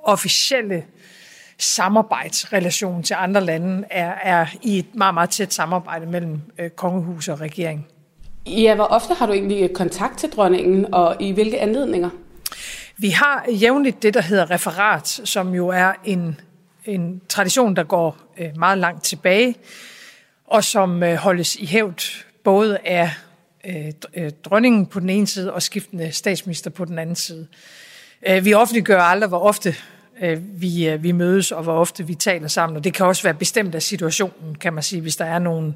officielle samarbejdsrelation til andre lande er, er i et meget, meget tæt samarbejde mellem øh, kongehus og regering. Ja, hvor ofte har du egentlig kontakt til dronningen, og i hvilke anledninger? Vi har jævnligt det, der hedder referat, som jo er en, en tradition, der går øh, meget langt tilbage, og som øh, holdes i hævd både af øh, øh dronningen på den ene side og skiftende statsminister på den anden side. Øh, vi offentliggør aldrig, hvor ofte øh, vi, øh, vi mødes, og hvor ofte vi taler sammen. Og det kan også være bestemt af situationen, kan man sige, hvis der er nogle,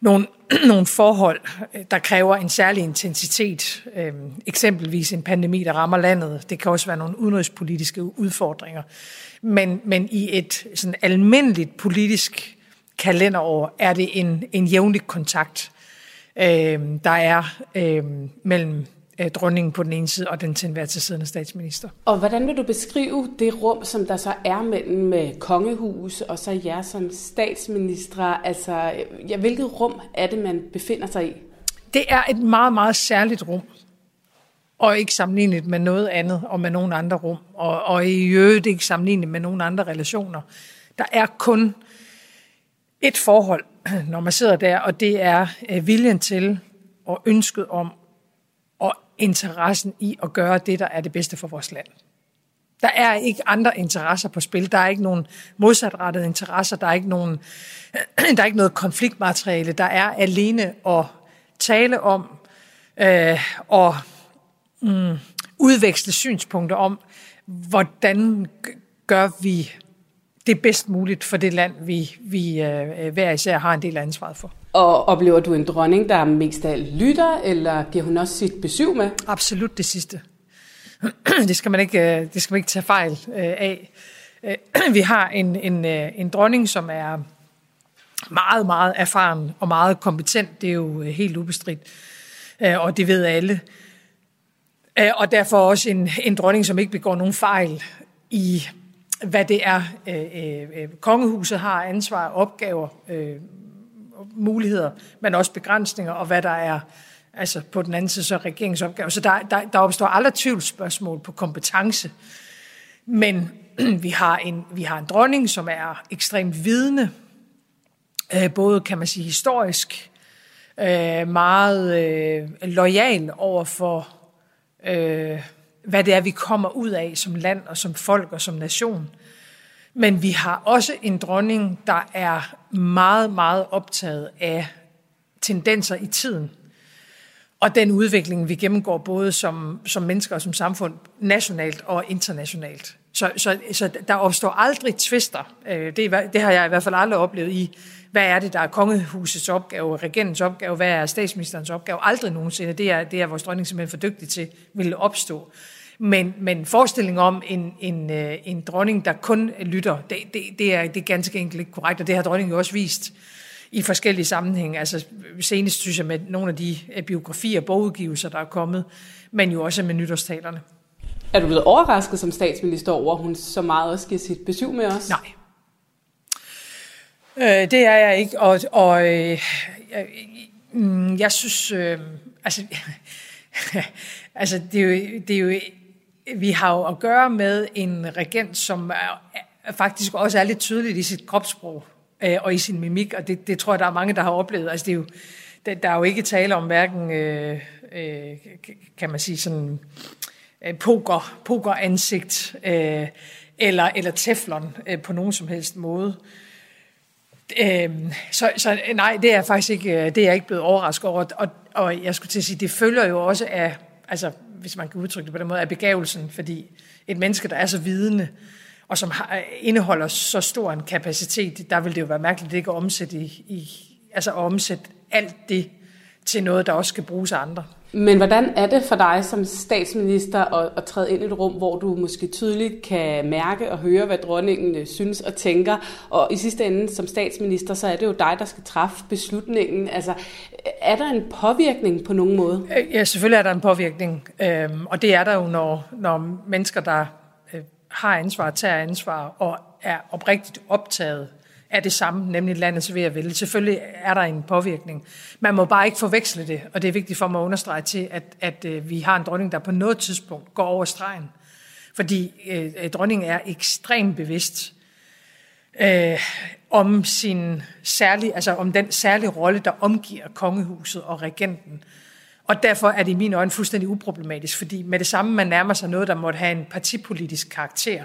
nogle, nogle forhold, øh, der kræver en særlig intensitet. Øh, eksempelvis en pandemi, der rammer landet. Det kan også være nogle udenrigspolitiske udfordringer. Men, men i et sådan almindeligt politisk kalenderår er det en, en jævnlig kontakt, øh, der er øh, mellem dronningen på den ene side og den til enhver tid siddende statsminister. Og hvordan vil du beskrive det rum, som der så er mellem øh, kongehus og så jer som statsministre? Altså, ja, hvilket rum er det, man befinder sig i? Det er et meget, meget særligt rum. Og ikke sammenlignet med noget andet og med nogen andre rum. Og, og i øvrigt ikke sammenlignet med nogen andre relationer. Der er kun et forhold, når man sidder der, og det er øh, viljen til og ønsket om interessen i at gøre det, der er det bedste for vores land. Der er ikke andre interesser på spil. Der er ikke nogen modsatrettede interesser. Der er ikke, nogen, der er ikke noget konfliktmateriale. Der er alene at tale om øh, og mm, udveksle synspunkter om, hvordan gør vi det bedst muligt for det land, vi, vi øh, øh hver især har en del af ansvaret for. Og oplever du en dronning, der mest af lytter, eller giver hun også sit besøg med? Absolut det sidste. det, skal man ikke, øh, det skal man ikke tage fejl øh, af. Øh, vi har en, en, en dronning, som er meget, meget erfaren og meget kompetent. Det er jo helt ubestridt, og det ved alle. Og derfor også en, en dronning, som ikke begår nogen fejl i, hvad det er, kongehuset har ansvar, og opgaver, muligheder, men også begrænsninger, og hvad der er altså på den anden side så regeringsopgave. Så der, der, der opstår aldrig tvivlsspørgsmål på kompetence. Men vi har, en, vi har en dronning, som er ekstremt vidende, øh, både kan man sige historisk, øh, meget øh, lojal over for, øh, hvad det er, vi kommer ud af som land og som folk og som nation. Men vi har også en dronning, der er meget, meget optaget af tendenser i tiden. Og den udvikling, vi gennemgår både som, som mennesker og som samfund, nationalt og internationalt. Så, så, så der opstår aldrig tvister. Øh, det, det har jeg i hvert fald aldrig oplevet i, hvad er det, der er kongehusets opgave, regentens opgave, hvad er statsministerens opgave. Aldrig nogensinde. Det er, det er vores dronning simpelthen for dygtig til, ville opstå. Men, men forestillingen om en, en, øh, en dronning, der kun lytter, det, det, det, er, det er ganske enkelt ikke korrekt, og det har dronningen jo også vist i forskellige sammenhænge. Altså senest synes jeg med nogle af de øh, biografier og bogudgivelser, der er kommet, men jo også med nytårstalerne. Er du blevet overrasket som statsminister over, at hun så meget også giver sit besøg med os? Nej. Øh, det er jeg ikke, og, og øh, jeg, mm, jeg synes, øh, altså, altså det, er jo, det er jo vi har jo at gøre med en regent, som er, faktisk også er lidt tydeligt i sit kropssprog øh, og i sin mimik, og det, det tror jeg, der er mange, der har oplevet. Altså, det er jo, der, der er jo ikke tale om hverken, øh, øh, kan man sige, sådan øh, poker, pokeransigt øh, eller, eller teflon øh, på nogen som helst måde. Øh, så, så nej, det er faktisk ikke, øh, det er jeg ikke blevet overrasket over, og, og jeg skulle til at sige, det følger jo også af, altså hvis man kan udtrykke det på den måde, af begavelsen, fordi et menneske, der er så vidende, og som har, indeholder så stor en kapacitet, der vil det jo være mærkeligt ikke omsætte, i, i, altså omsætte alt det til noget, der også skal bruges af andre. Men hvordan er det for dig som statsminister at, at træde ind i et rum, hvor du måske tydeligt kan mærke og høre, hvad dronningen øh, synes og tænker? Og i sidste ende som statsminister, så er det jo dig, der skal træffe beslutningen. Altså, er der en påvirkning på nogen måde? Øh, ja, selvfølgelig er der en påvirkning. Øhm, og det er der jo, når, når mennesker, der øh, har ansvar, tager ansvar og er oprigtigt optaget er det samme, nemlig landets ved at vælge. Selvfølgelig er der en påvirkning. Man må bare ikke forveksle det, og det er vigtigt for mig at understrege til, at, at øh, vi har en dronning, der på noget tidspunkt går over stregen. Fordi øh, dronningen er ekstremt bevidst øh, om sin særlige, altså om den særlige rolle, der omgiver kongehuset og regenten. Og derfor er det i mine øjne fuldstændig uproblematisk, fordi med det samme, man nærmer sig noget, der måtte have en partipolitisk karakter,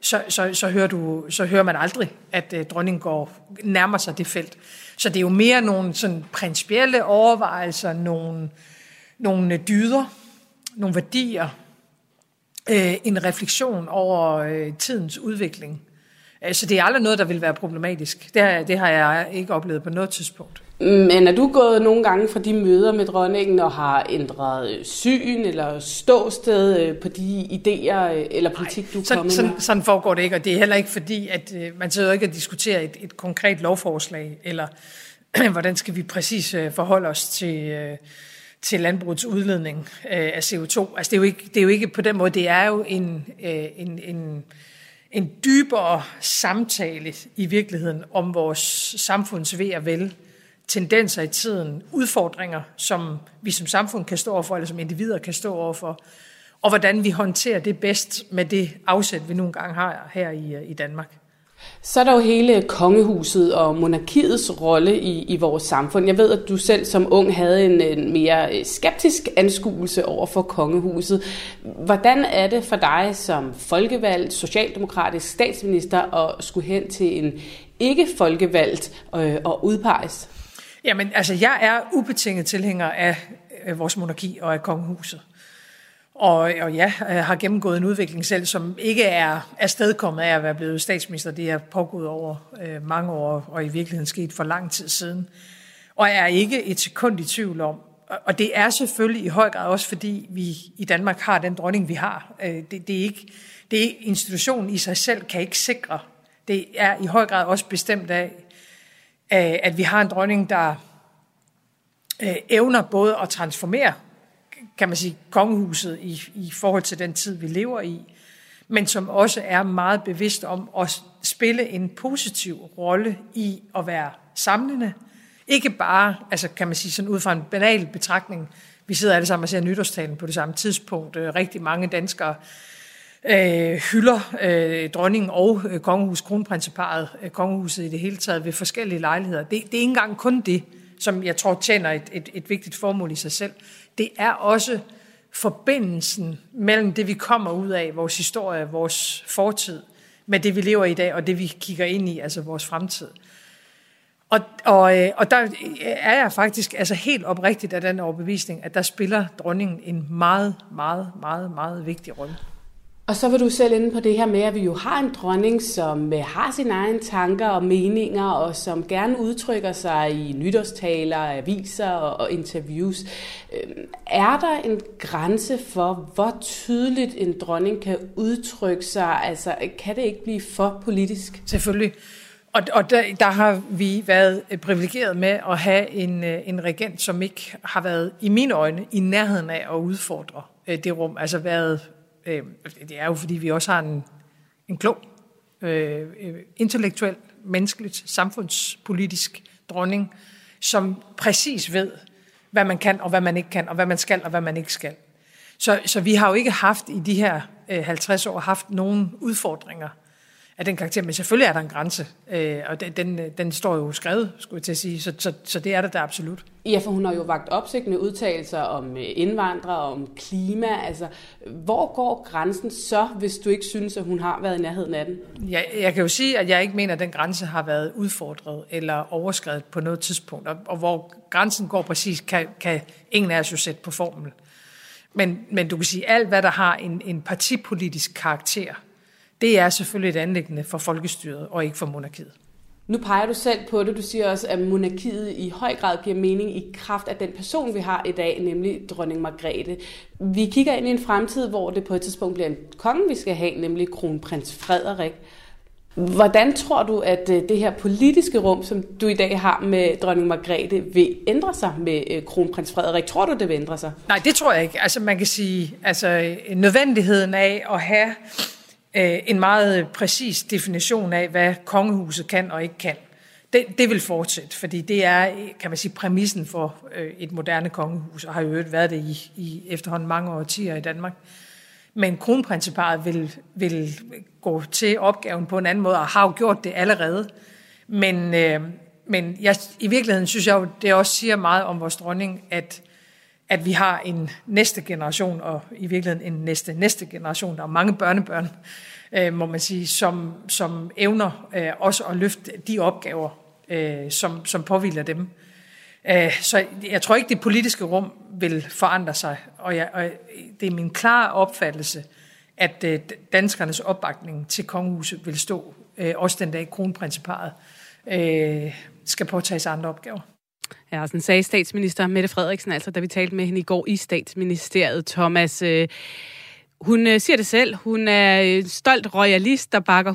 så, så, så, hører, du, så hører man aldrig, at øh, dronningen går nærmer sig det felt. Så det er jo mere nogle sådan principielle overvejelser, nogle, nogle dyder, nogle værdier, øh, en refleksion over øh, tidens udvikling. Øh, så det er aldrig noget, der vil være problematisk. Det har, det har jeg ikke oplevet på noget tidspunkt. Men er du gået nogle gange fra de møder med dronningen og har ændret syn eller ståsted øh, på de idéer øh, eller politik, Nej, du sådan, kommet sådan, sådan foregår det ikke, og det er heller ikke fordi, at øh, man sidder ikke og diskuterer et, et konkret lovforslag, eller hvordan skal vi præcis forholde os til, til landbrugets udledning af CO2. Altså det er, jo ikke, det er jo ikke på den måde, det er jo en, en, en, en dybere samtale i virkeligheden om vores samfunds ved og vel, tendenser i tiden, udfordringer, som vi som samfund kan stå overfor, eller som individer kan stå overfor, og hvordan vi håndterer det bedst med det afsæt, vi nogle gange har her i, øh, i Danmark. Så er der jo hele kongehuset og monarkiets rolle i, i vores samfund. Jeg ved, at du selv som ung havde en, en mere øh, skeptisk anskuelse over for kongehuset. Hvordan er det for dig som folkevalgt, socialdemokratisk statsminister at skulle hen til en ikke folkevalgt øh, og udpeges? Jamen, altså, jeg er ubetinget tilhænger af vores monarki og af kongehuset. Og, og ja, øh, har gennemgået en udvikling selv, som ikke er afstedkommet af at være blevet statsminister. Det er pågået over øh, mange år, og i virkeligheden sket for lang tid siden. Og er ikke et sekund i tvivl om, og det er selvfølgelig i høj grad også, fordi vi i Danmark har den dronning, vi har. Øh, det, det er ikke, det er institutionen i sig selv kan ikke sikre. Det er i høj grad også bestemt af, at vi har en dronning, der øh, evner både at transformere, kan man sige, kongehuset i, i forhold til den tid, vi lever i, men som også er meget bevidst om at spille en positiv rolle i at være samlende. Ikke bare, altså kan man sige sådan ud fra en banal betragtning, vi sidder alle sammen og ser nytårstalen på det samme tidspunkt. Øh, rigtig mange danskere øh, hylder øh, dronningen og øh, kongehus, kronprinseparet, øh, kongehuset i det hele taget ved forskellige lejligheder. Det, det er ikke engang kun det, som jeg tror tjener et, et, et vigtigt formål i sig selv. Det er også forbindelsen mellem det, vi kommer ud af, vores historie, vores fortid, med det, vi lever i dag, og det, vi kigger ind i, altså vores fremtid. Og, og, øh, og der er jeg faktisk altså helt oprigtigt af den overbevisning, at der spiller dronningen en meget, meget, meget, meget vigtig rolle. Og så var du selv inde på det her med, at vi jo har en dronning, som øh, har sine egne tanker og meninger, og som gerne udtrykker sig i nytårstaler, aviser og interviews. Øhm, er der en grænse for, hvor tydeligt en dronning kan udtrykke sig? Altså, kan det ikke blive for politisk? Selvfølgelig. Og, og der, der har vi været øh, privilegeret med at have en, øh, en regent, som ikke har været, i mine øjne, i nærheden af at udfordre det rum. Altså været Øh, det er jo, fordi vi også har en, en klog, øh, øh, intellektuel, menneskeligt, samfundspolitisk dronning, som præcis ved, hvad man kan og hvad man ikke kan, og hvad man skal og hvad man ikke skal. Så, så vi har jo ikke haft i de her øh, 50 år haft nogen udfordringer af den karakter, men selvfølgelig er der en grænse, øh, og den, den, den står jo skrevet, skulle jeg til at sige, så, så, så det er der der absolut. Ja, for hun har jo vagt opsigt med udtalelser om øh, indvandrere, om klima, altså hvor går grænsen så, hvis du ikke synes, at hun har været i nærheden af den? Jeg, jeg kan jo sige, at jeg ikke mener, at den grænse har været udfordret eller overskrevet på noget tidspunkt, og, og hvor grænsen går præcis, kan, kan ingen af os jo sætte på formel. Men, men du kan sige, alt hvad der har en, en partipolitisk karakter, det er selvfølgelig et anlæggende for folkestyret og ikke for monarkiet. Nu peger du selv på det. Du siger også, at monarkiet i høj grad giver mening i kraft af den person, vi har i dag, nemlig dronning Margrethe. Vi kigger ind i en fremtid, hvor det på et tidspunkt bliver en konge, vi skal have, nemlig kronprins Frederik. Hvordan tror du, at øh, det her politiske rum, som du i dag har med dronning Margrethe, vil ændre sig med øh, kronprins Frederik? Tror du, det vil ændre sig? Nej, det tror jeg ikke. Altså man kan sige, altså nødvendigheden af at have Øh, en meget præcis definition af, hvad kongehuset kan og ikke kan. Det, det vil fortsætte, fordi det er, kan man sige, præmissen for øh, et moderne kongehus, og har jo været det i, i efterhånden mange årtier i Danmark. Men kronprinseparet vil, vil gå til opgaven på en anden måde, og har jo gjort det allerede. Men, øh, men jeg, i virkeligheden synes jeg jo, det også siger meget om vores dronning, at at vi har en næste generation, og i virkeligheden en næste næste generation, der er mange børnebørn, øh, må man sige, som, som evner øh, også at løfte de opgaver, øh, som, som påviler dem. Øh, så jeg tror ikke, det politiske rum vil forandre sig, og, jeg, og det er min klare opfattelse, at øh, danskernes opbakning til kongehuset vil stå, øh, også den dag kronprinseparet øh, skal påtage sig andre opgaver. Ja, sådan sagde statsminister Mette Frederiksen, altså da vi talte med hende i går i statsministeriet. Thomas, øh, hun øh, siger det selv. Hun er øh, stolt royalist, der bakker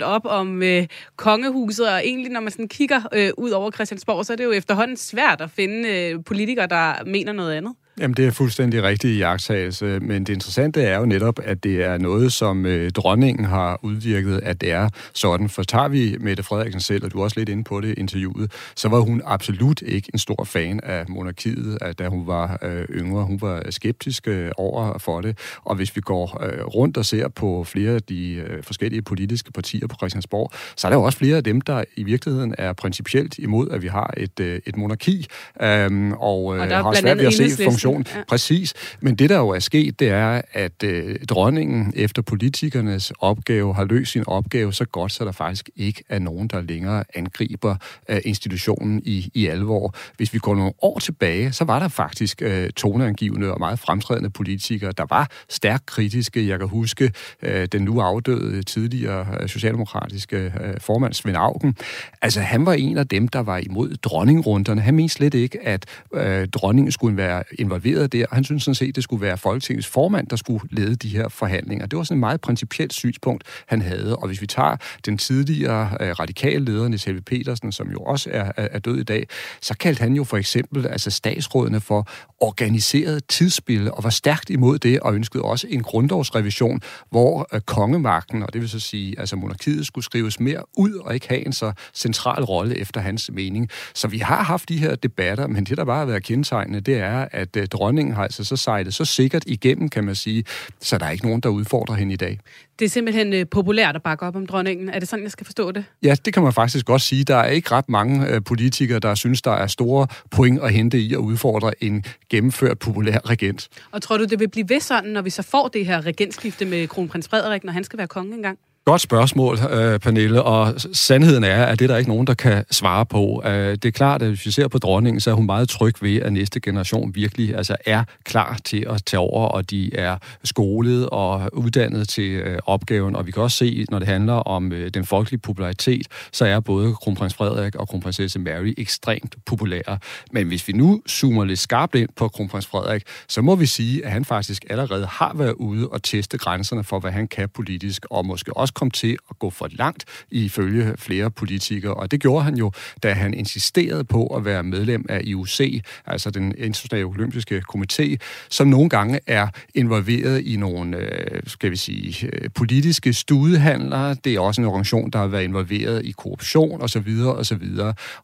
100% op om øh, kongehuset, og egentlig når man sådan kigger øh, ud over Christiansborg, så er det jo efterhånden svært at finde øh, politikere, der mener noget andet. Jamen, det er fuldstændig rigtig jagttagelse, men det interessante er jo netop, at det er noget, som øh, dronningen har udvirket, at det er sådan. For tager vi Mette Frederiksen selv, og du er også lidt inde på det interviewet, så var hun absolut ikke en stor fan af monarkiet, at da hun var øh, yngre. Hun var skeptisk øh, over for det, og hvis vi går øh, rundt og ser på flere af de øh, forskellige politiske partier på Christiansborg, så er der jo også flere af dem, der i virkeligheden er principielt imod, at vi har et, øh, et monarki, øh, og, øh, og har svært ved at se funktionen institution. Ja. Præcis. Men det, der jo er sket, det er, at øh, dronningen efter politikernes opgave har løst sin opgave så godt, så der faktisk ikke er nogen, der længere angriber øh, institutionen i, i alvor. Hvis vi går nogle år tilbage, så var der faktisk øh, toneangivende og meget fremtrædende politikere, der var stærkt kritiske. Jeg kan huske øh, den nu afdøde tidligere øh, socialdemokratiske øh, formand Svend Augen. Altså, han var en af dem, der var imod dronningrunderne. Han mente slet ikke, at øh, dronningen skulle være involveret der. Han synes sådan set, det skulle være Folketingets formand, der skulle lede de her forhandlinger. Det var sådan et meget principielt synspunkt, han havde. Og hvis vi tager den tidligere øh, radikale leder, Niels Helve Petersen, som jo også er, er, er død i dag, så kaldte han jo for eksempel altså statsrådene for organiseret tidsspil, og var stærkt imod det, og ønskede også en grundlovsrevision, hvor øh, kongemagten, og det vil så sige, altså monarkiet, skulle skrives mere ud og ikke have en så central rolle efter hans mening. Så vi har haft de her debatter, men det, der bare har været kendetegnende, det er, at øh, dronningen har altså så sejlet så sikkert igennem, kan man sige, så der er ikke nogen, der udfordrer hende i dag. Det er simpelthen øh, populært at bakke op om dronningen. Er det sådan, jeg skal forstå det? Ja, det kan man faktisk godt sige. Der er ikke ret mange øh, politikere, der synes, der er store point at hente i at udfordre en gennemført populær regent. Og tror du, det vil blive ved sådan, når vi så får det her regentskifte med kronprins Frederik, når han skal være konge engang? Godt spørgsmål, øh, Pernille, og sandheden er, at det er der ikke nogen, der kan svare på. Øh, det er klart, at hvis vi ser på dronningen, så er hun meget tryg ved, at næste generation virkelig altså, er klar til at tage over, og de er skolet og uddannet til øh, opgaven. Og vi kan også se, når det handler om øh, den folkelige popularitet, så er både kronprins Frederik og kronprinsesse Mary ekstremt populære. Men hvis vi nu zoomer lidt skarpt ind på kronprins Frederik, så må vi sige, at han faktisk allerede har været ude og teste grænserne for, hvad han kan politisk, og måske også kom til at gå for langt ifølge flere politikere. Og det gjorde han jo, da han insisterede på at være medlem af IOC, altså den internationale olympiske komité, som nogle gange er involveret i nogle, øh, skal vi sige, øh, politiske studehandlere. Det er også en organisation, der har været involveret i korruption osv. osv.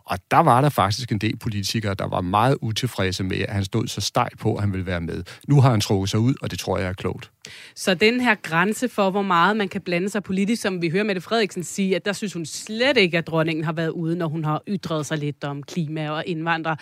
Og der var der faktisk en del politikere, der var meget utilfredse med, at han stod så stejt på, at han ville være med. Nu har han trukket sig ud, og det tror jeg er klogt. Så den her grænse for, hvor meget man kan blande sig politisk, som vi hører Mette Frederiksen sige, at der synes hun slet ikke, at dronningen har været ude, når hun har ytret sig lidt om klima og indvandrere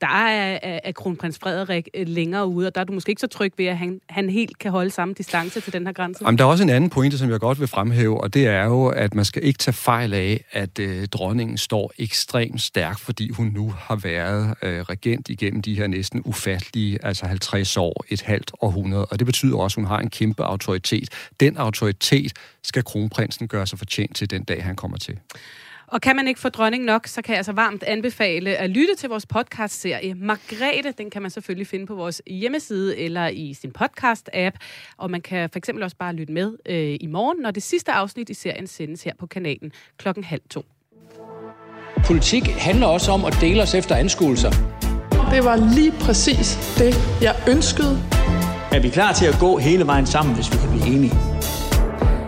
der er, er kronprins Frederik øh, længere ude, og der er du måske ikke så tryg ved, at han, han helt kan holde samme distance til den her grænse. Jamen, der er også en anden pointe, som jeg godt vil fremhæve, og det er jo, at man skal ikke tage fejl af, at øh, dronningen står ekstremt stærk, fordi hun nu har været øh, regent igennem de her næsten ufattelige, altså 50 år, et halvt århundrede, og det betyder også, at hun har en kæmpe autoritet. Den autoritet skal kronprinsen gøre sig fortjent til den dag, han kommer til. Og kan man ikke få dronning nok, så kan jeg altså varmt anbefale at lytte til vores podcast-serie Margrethe. Den kan man selvfølgelig finde på vores hjemmeside eller i sin podcast-app. Og man kan for eksempel også bare lytte med øh, i morgen, når det sidste afsnit i serien sendes her på kanalen klokken halv to. Politik handler også om at dele os efter anskuelser. Det var lige præcis det, jeg ønskede. Er vi klar til at gå hele vejen sammen, hvis vi kan blive enige?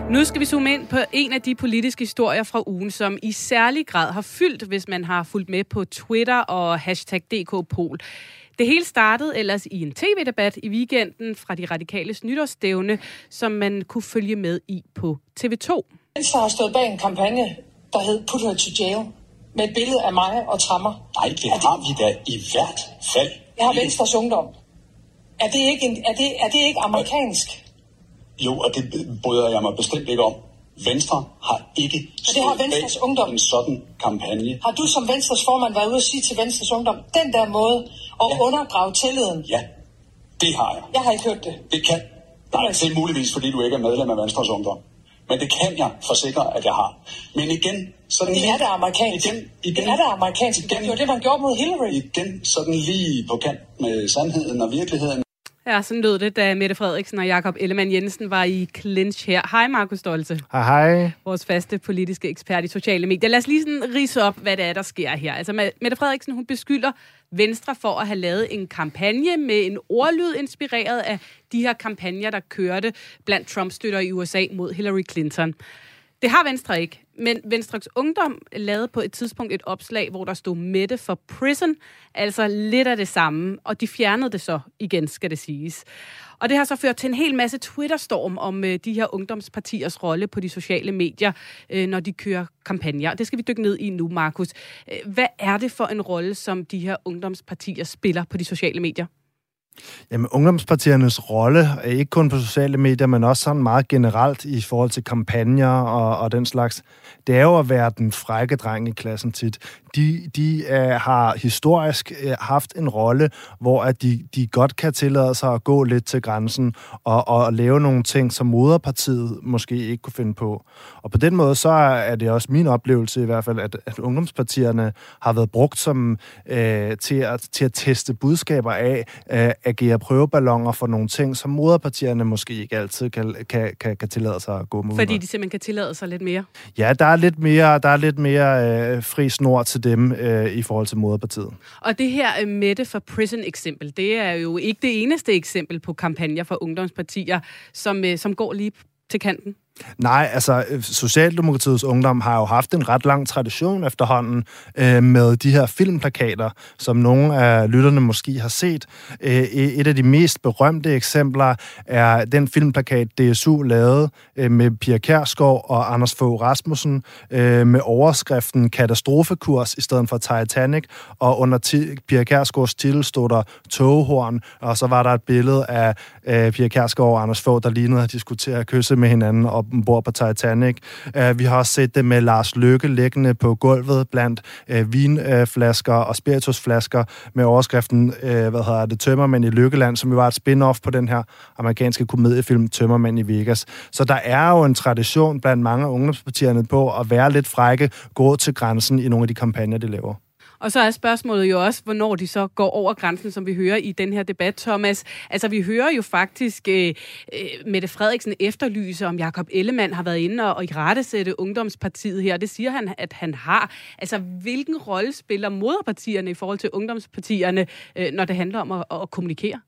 Nu skal vi zoome ind på en af de politiske historier fra ugen, som i særlig grad har fyldt, hvis man har fulgt med på Twitter og hashtag DKPol. Det hele startede ellers i en tv-debat i weekenden fra de radikales nytårsstævne, som man kunne følge med i på TV2. Venstre har stået bag en kampagne, der hed Put Her to Jail, med et billede af mig og Trammer. Nej, det, det har vi da i hvert fald. Jeg har Venstres Ungdom. Er det ikke, en, er det, er det ikke amerikansk? Jo, og det bryder jeg mig bestemt ikke om. Venstre har ikke det har Venstres ungdom. en sådan kampagne. Har du som Venstres formand været ude at sige til Venstres ungdom, den der måde at ja. undergrave tilliden? Ja, det har jeg. Jeg har ikke hørt det. Det kan. Nej, det er muligvis, fordi du ikke er medlem af Venstres ungdom. Men det kan jeg forsikre, at jeg har. Men igen, sådan det er det amerikansk. Igen, igen, det er det amerikansk. Igen, det var det, man gjorde mod Hillary. Igen, sådan lige på kant med sandheden og virkeligheden. Ja, sådan lød det, da Mette Frederiksen og Jakob Ellemann Jensen var i clinch her. Hej, Markus Stolte. Hej, hej. Vores faste politiske ekspert i sociale medier. Lad os lige sådan rise op, hvad det er, der sker her. Altså, Mette Frederiksen, hun beskylder Venstre for at have lavet en kampagne med en ordlyd inspireret af de her kampagner, der kørte blandt Trump-støtter i USA mod Hillary Clinton. Det har Venstre ikke, men Venstres Ungdom lavede på et tidspunkt et opslag, hvor der stod Mette for Prison, altså lidt af det samme, og de fjernede det så igen, skal det siges. Og det har så ført til en hel masse Twitter-storm om øh, de her ungdomspartiers rolle på de sociale medier, øh, når de kører kampagner. Det skal vi dykke ned i nu, Markus. Øh, hvad er det for en rolle, som de her ungdomspartier spiller på de sociale medier? Jamen, ungdomspartiernes rolle er ikke kun på sociale medier, men også sådan meget generelt i forhold til kampagner og, og den slags. Det er jo at være den frække dreng i klassen tit. De, de uh, har historisk øh, haft en rolle, hvor at de, de godt kan tillade sig at gå lidt til grænsen og, og lave nogle ting, som moderpartiet måske ikke kunne finde på. Og på den måde, så er det også min oplevelse i hvert fald, at, at ungdomspartierne har været brugt som øh, til, at, til at teste budskaber af, øh, agere prøveballoner for nogle ting, som moderpartierne måske ikke altid kan, kan, kan, kan tillade sig at gå mod. Fordi de simpelthen kan tillade sig lidt mere? Ja, der er lidt mere, der er lidt mere øh, fri snor til dem øh, i forhold til moderpartiet. Og det her øh, Mette for Prison-eksempel, det er jo ikke det eneste eksempel på kampagner for ungdomspartier, som, øh, som går lige til kanten. Nej, altså øh, Socialdemokratiets Ungdom har jo haft en ret lang tradition efterhånden øh, med de her filmplakater, som nogle af lytterne måske har set. Øh, et af de mest berømte eksempler er den filmplakat, DSU lavede øh, med Pia Kærsgaard og Anders Fogh Rasmussen øh, med overskriften Katastrofekurs i stedet for Titanic, og under ti- Pia Kærsgaards titel stod der Togehorn, og så var der et billede af øh, Pia Kærsgaard og Anders Fogh, der lignede at diskutere at kysse med hinanden op ombord på Titanic. Øh, vi har også set det med Lars Løkke liggende på gulvet blandt øh, vinflasker og spiritusflasker med overskriften, øh, hvad hedder det, Tømmermænd i Lykkeland, som jo var et spin-off på den her amerikanske komediefilm Tømmermænd i Vegas. Så der er jo en tradition blandt mange af ungdomspartierne på at være lidt frække, gå til grænsen i nogle af de kampagner, de laver. Og så er spørgsmålet jo også, hvornår de så går over grænsen, som vi hører i den her debat, Thomas. Altså, vi hører jo faktisk øh, øh, Mette Frederiksen efterlyse, om Jakob Ellemann har været inde og, og i rettesætte ungdomspartiet her. Det siger han, at han har. Altså, hvilken rolle spiller moderpartierne i forhold til ungdomspartierne, øh, når det handler om at, at kommunikere?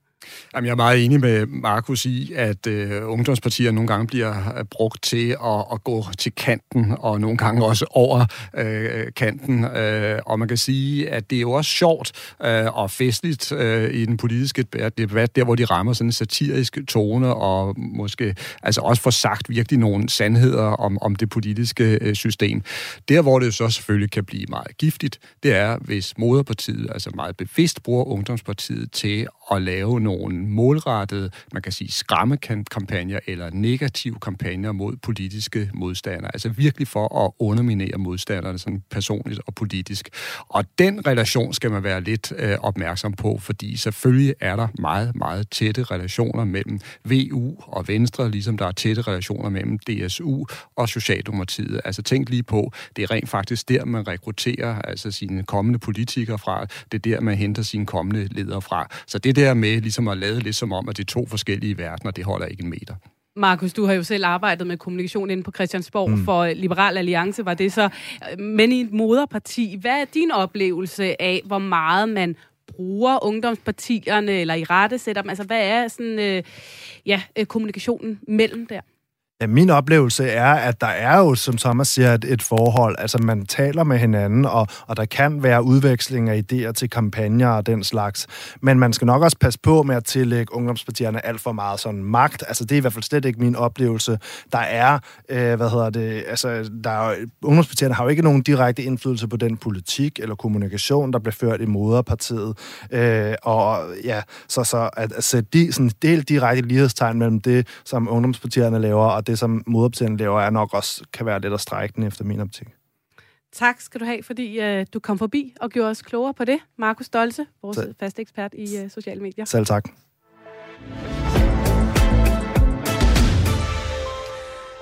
Jamen, jeg er meget enig med Markus i, at øh, ungdomspartier nogle gange bliver øh, brugt til at, at gå til kanten, og nogle gange også over øh, kanten. Øh, og man kan sige, at det er jo også sjovt øh, og festligt øh, i den politiske debat, der hvor de rammer sådan en satirisk tone, og måske altså også får sagt virkelig nogle sandheder om, om det politiske øh, system. Der, hvor det så selvfølgelig kan blive meget giftigt, det er, hvis moderpartiet altså meget bevidst bruger ungdomspartiet til at lave nogle målrettede, man kan sige skræmmekampagner eller negative kampagner mod politiske modstandere. Altså virkelig for at underminere modstanderne sådan personligt og politisk. Og den relation skal man være lidt øh, opmærksom på, fordi selvfølgelig er der meget, meget tætte relationer mellem VU og Venstre, ligesom der er tætte relationer mellem DSU og Socialdemokratiet. Altså tænk lige på, det er rent faktisk der, man rekrutterer altså sine kommende politikere fra. Det er der, man henter sine kommende ledere fra. Så det der med ligesom at lade lidt som om, at det er to forskellige verdener, det holder ikke en meter. Markus, du har jo selv arbejdet med kommunikation inde på Christiansborg mm. for Liberal Alliance, var det så. Men i et moderparti, hvad er din oplevelse af, hvor meget man bruger ungdomspartierne, eller i rette sætter dem? Altså, hvad er sådan, øh, ja, kommunikationen mellem der? Ja, min oplevelse er, at der er jo, som Thomas siger, et, et forhold. Altså, man taler med hinanden, og, og der kan være udveksling af idéer til kampagner og den slags. Men man skal nok også passe på med at tillægge ungdomspartierne alt for meget sådan magt. Altså, det er i hvert fald slet ikke min oplevelse. Der er, øh, hvad hedder det, altså, der er, ungdomspartierne har jo ikke nogen direkte indflydelse på den politik eller kommunikation, der bliver ført i moderpartiet. Øh, og ja, så, så at, at sætte de, sådan, del direkte lighedstegn mellem det, som ungdomspartierne laver, og det, som moderpartierne laver, er nok også kan være lidt at strække den efter min optik. Tak skal du have, fordi uh, du kom forbi og gjorde os klogere på det. Markus Stolte, vores faste ekspert i uh, sociale medier. Selv tak.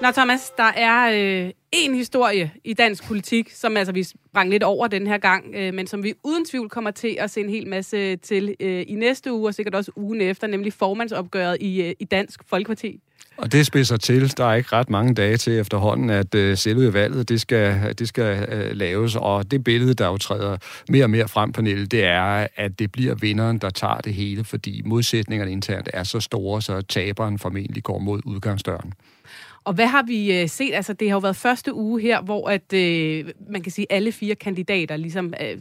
Nå Thomas, der er øh, en historie i dansk politik, som altså vi sprang lidt over den her gang, øh, men som vi uden tvivl kommer til at se en hel masse til øh, i næste uge, og sikkert også ugen efter, nemlig formandsopgøret i, øh, i Dansk Folkeparti. Og det spidser til. Der er ikke ret mange dage til efterhånden, at øh, selve valget det skal, det skal øh, laves. Og det billede, der jo træder mere og mere frem på det er, at det bliver vinderen, der tager det hele, fordi modsætningerne internt er så store, så taberen formentlig går mod udgangsdøren. Og hvad har vi øh, set? Altså, det har jo været første uge her, hvor at, øh, man kan sige, alle fire kandidater, ligesom øh,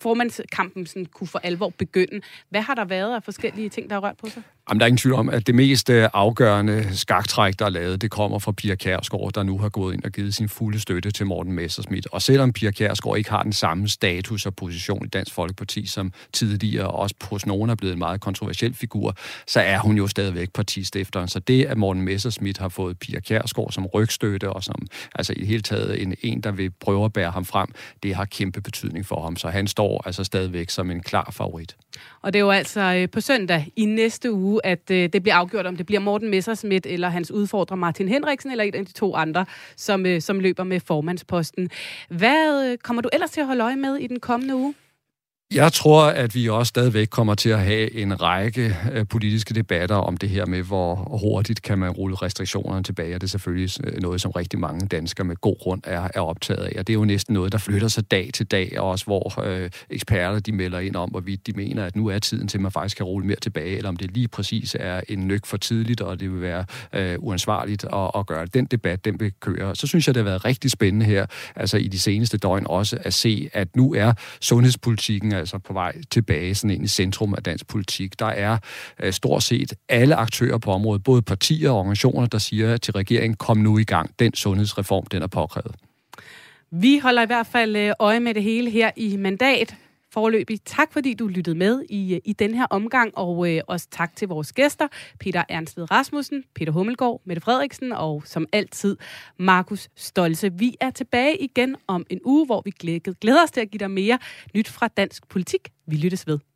formandskampen sådan, kunne for alvor begynde. Hvad har der været af forskellige ting, der har rørt på sig? Jamen, der er ingen tvivl om, at det mest øh, afgørende skaktræk, der er lavet, det kommer fra Pia Kærsgaard, der nu har gået ind og givet sin fulde støtte til Morten Messerschmidt. Og selvom Pia Kærsgaard ikke har den samme status og position i Dansk Folkeparti, som tidligere også hos nogen er blevet en meget kontroversiel figur, så er hun jo stadigvæk partistifteren. Så det, at Morten Messerschmidt har fået Pia Kærsgaard som rygstøtte, og som altså i det hele taget en, en, der vil prøve at bære ham frem, det har kæmpe betydning for ham. Så han står altså stadigvæk som en klar favorit. Og det er jo altså øh, på søndag i næste uge, at øh, det bliver afgjort, om det bliver Morten Messersmith eller hans udfordrer Martin Henriksen, eller et af de to andre, som, øh, som løber med formandsposten. Hvad kommer du ellers til at holde øje med i den kommende uge? Jeg tror, at vi også stadigvæk kommer til at have en række øh, politiske debatter om det her med, hvor hurtigt kan man rulle restriktionerne tilbage, og det er selvfølgelig øh, noget, som rigtig mange danskere med god grund er, er optaget af. Og det er jo næsten noget, der flytter sig dag til dag, og også hvor øh, eksperter de melder ind om, hvorvidt de mener, at nu er tiden til, at man faktisk kan rulle mere tilbage, eller om det lige præcis er en nyk for tidligt, og det vil være øh, uansvarligt at, at gøre det. Den debat, den vil køre. Så synes jeg, det har været rigtig spændende her, altså i de seneste døgn også, at se, at nu er sundhedspolitikken altså på vej tilbage sådan ind i centrum af dansk politik. Der er øh, stort set alle aktører på området, både partier og organisationer, der siger til regeringen, kom nu i gang. Den sundhedsreform, den er påkrævet. Vi holder i hvert fald øh, øje med det hele her i mandat forløbig. Tak fordi du lyttede med i, øh, i den her omgang, og øh, også tak til vores gæster, Peter Ernstved Rasmussen, Peter Hummelgaard, Mette Frederiksen og som altid Markus Stolse. Vi er tilbage igen om en uge, hvor vi glæder os til at give dig mere nyt fra dansk politik. Vi lyttes ved.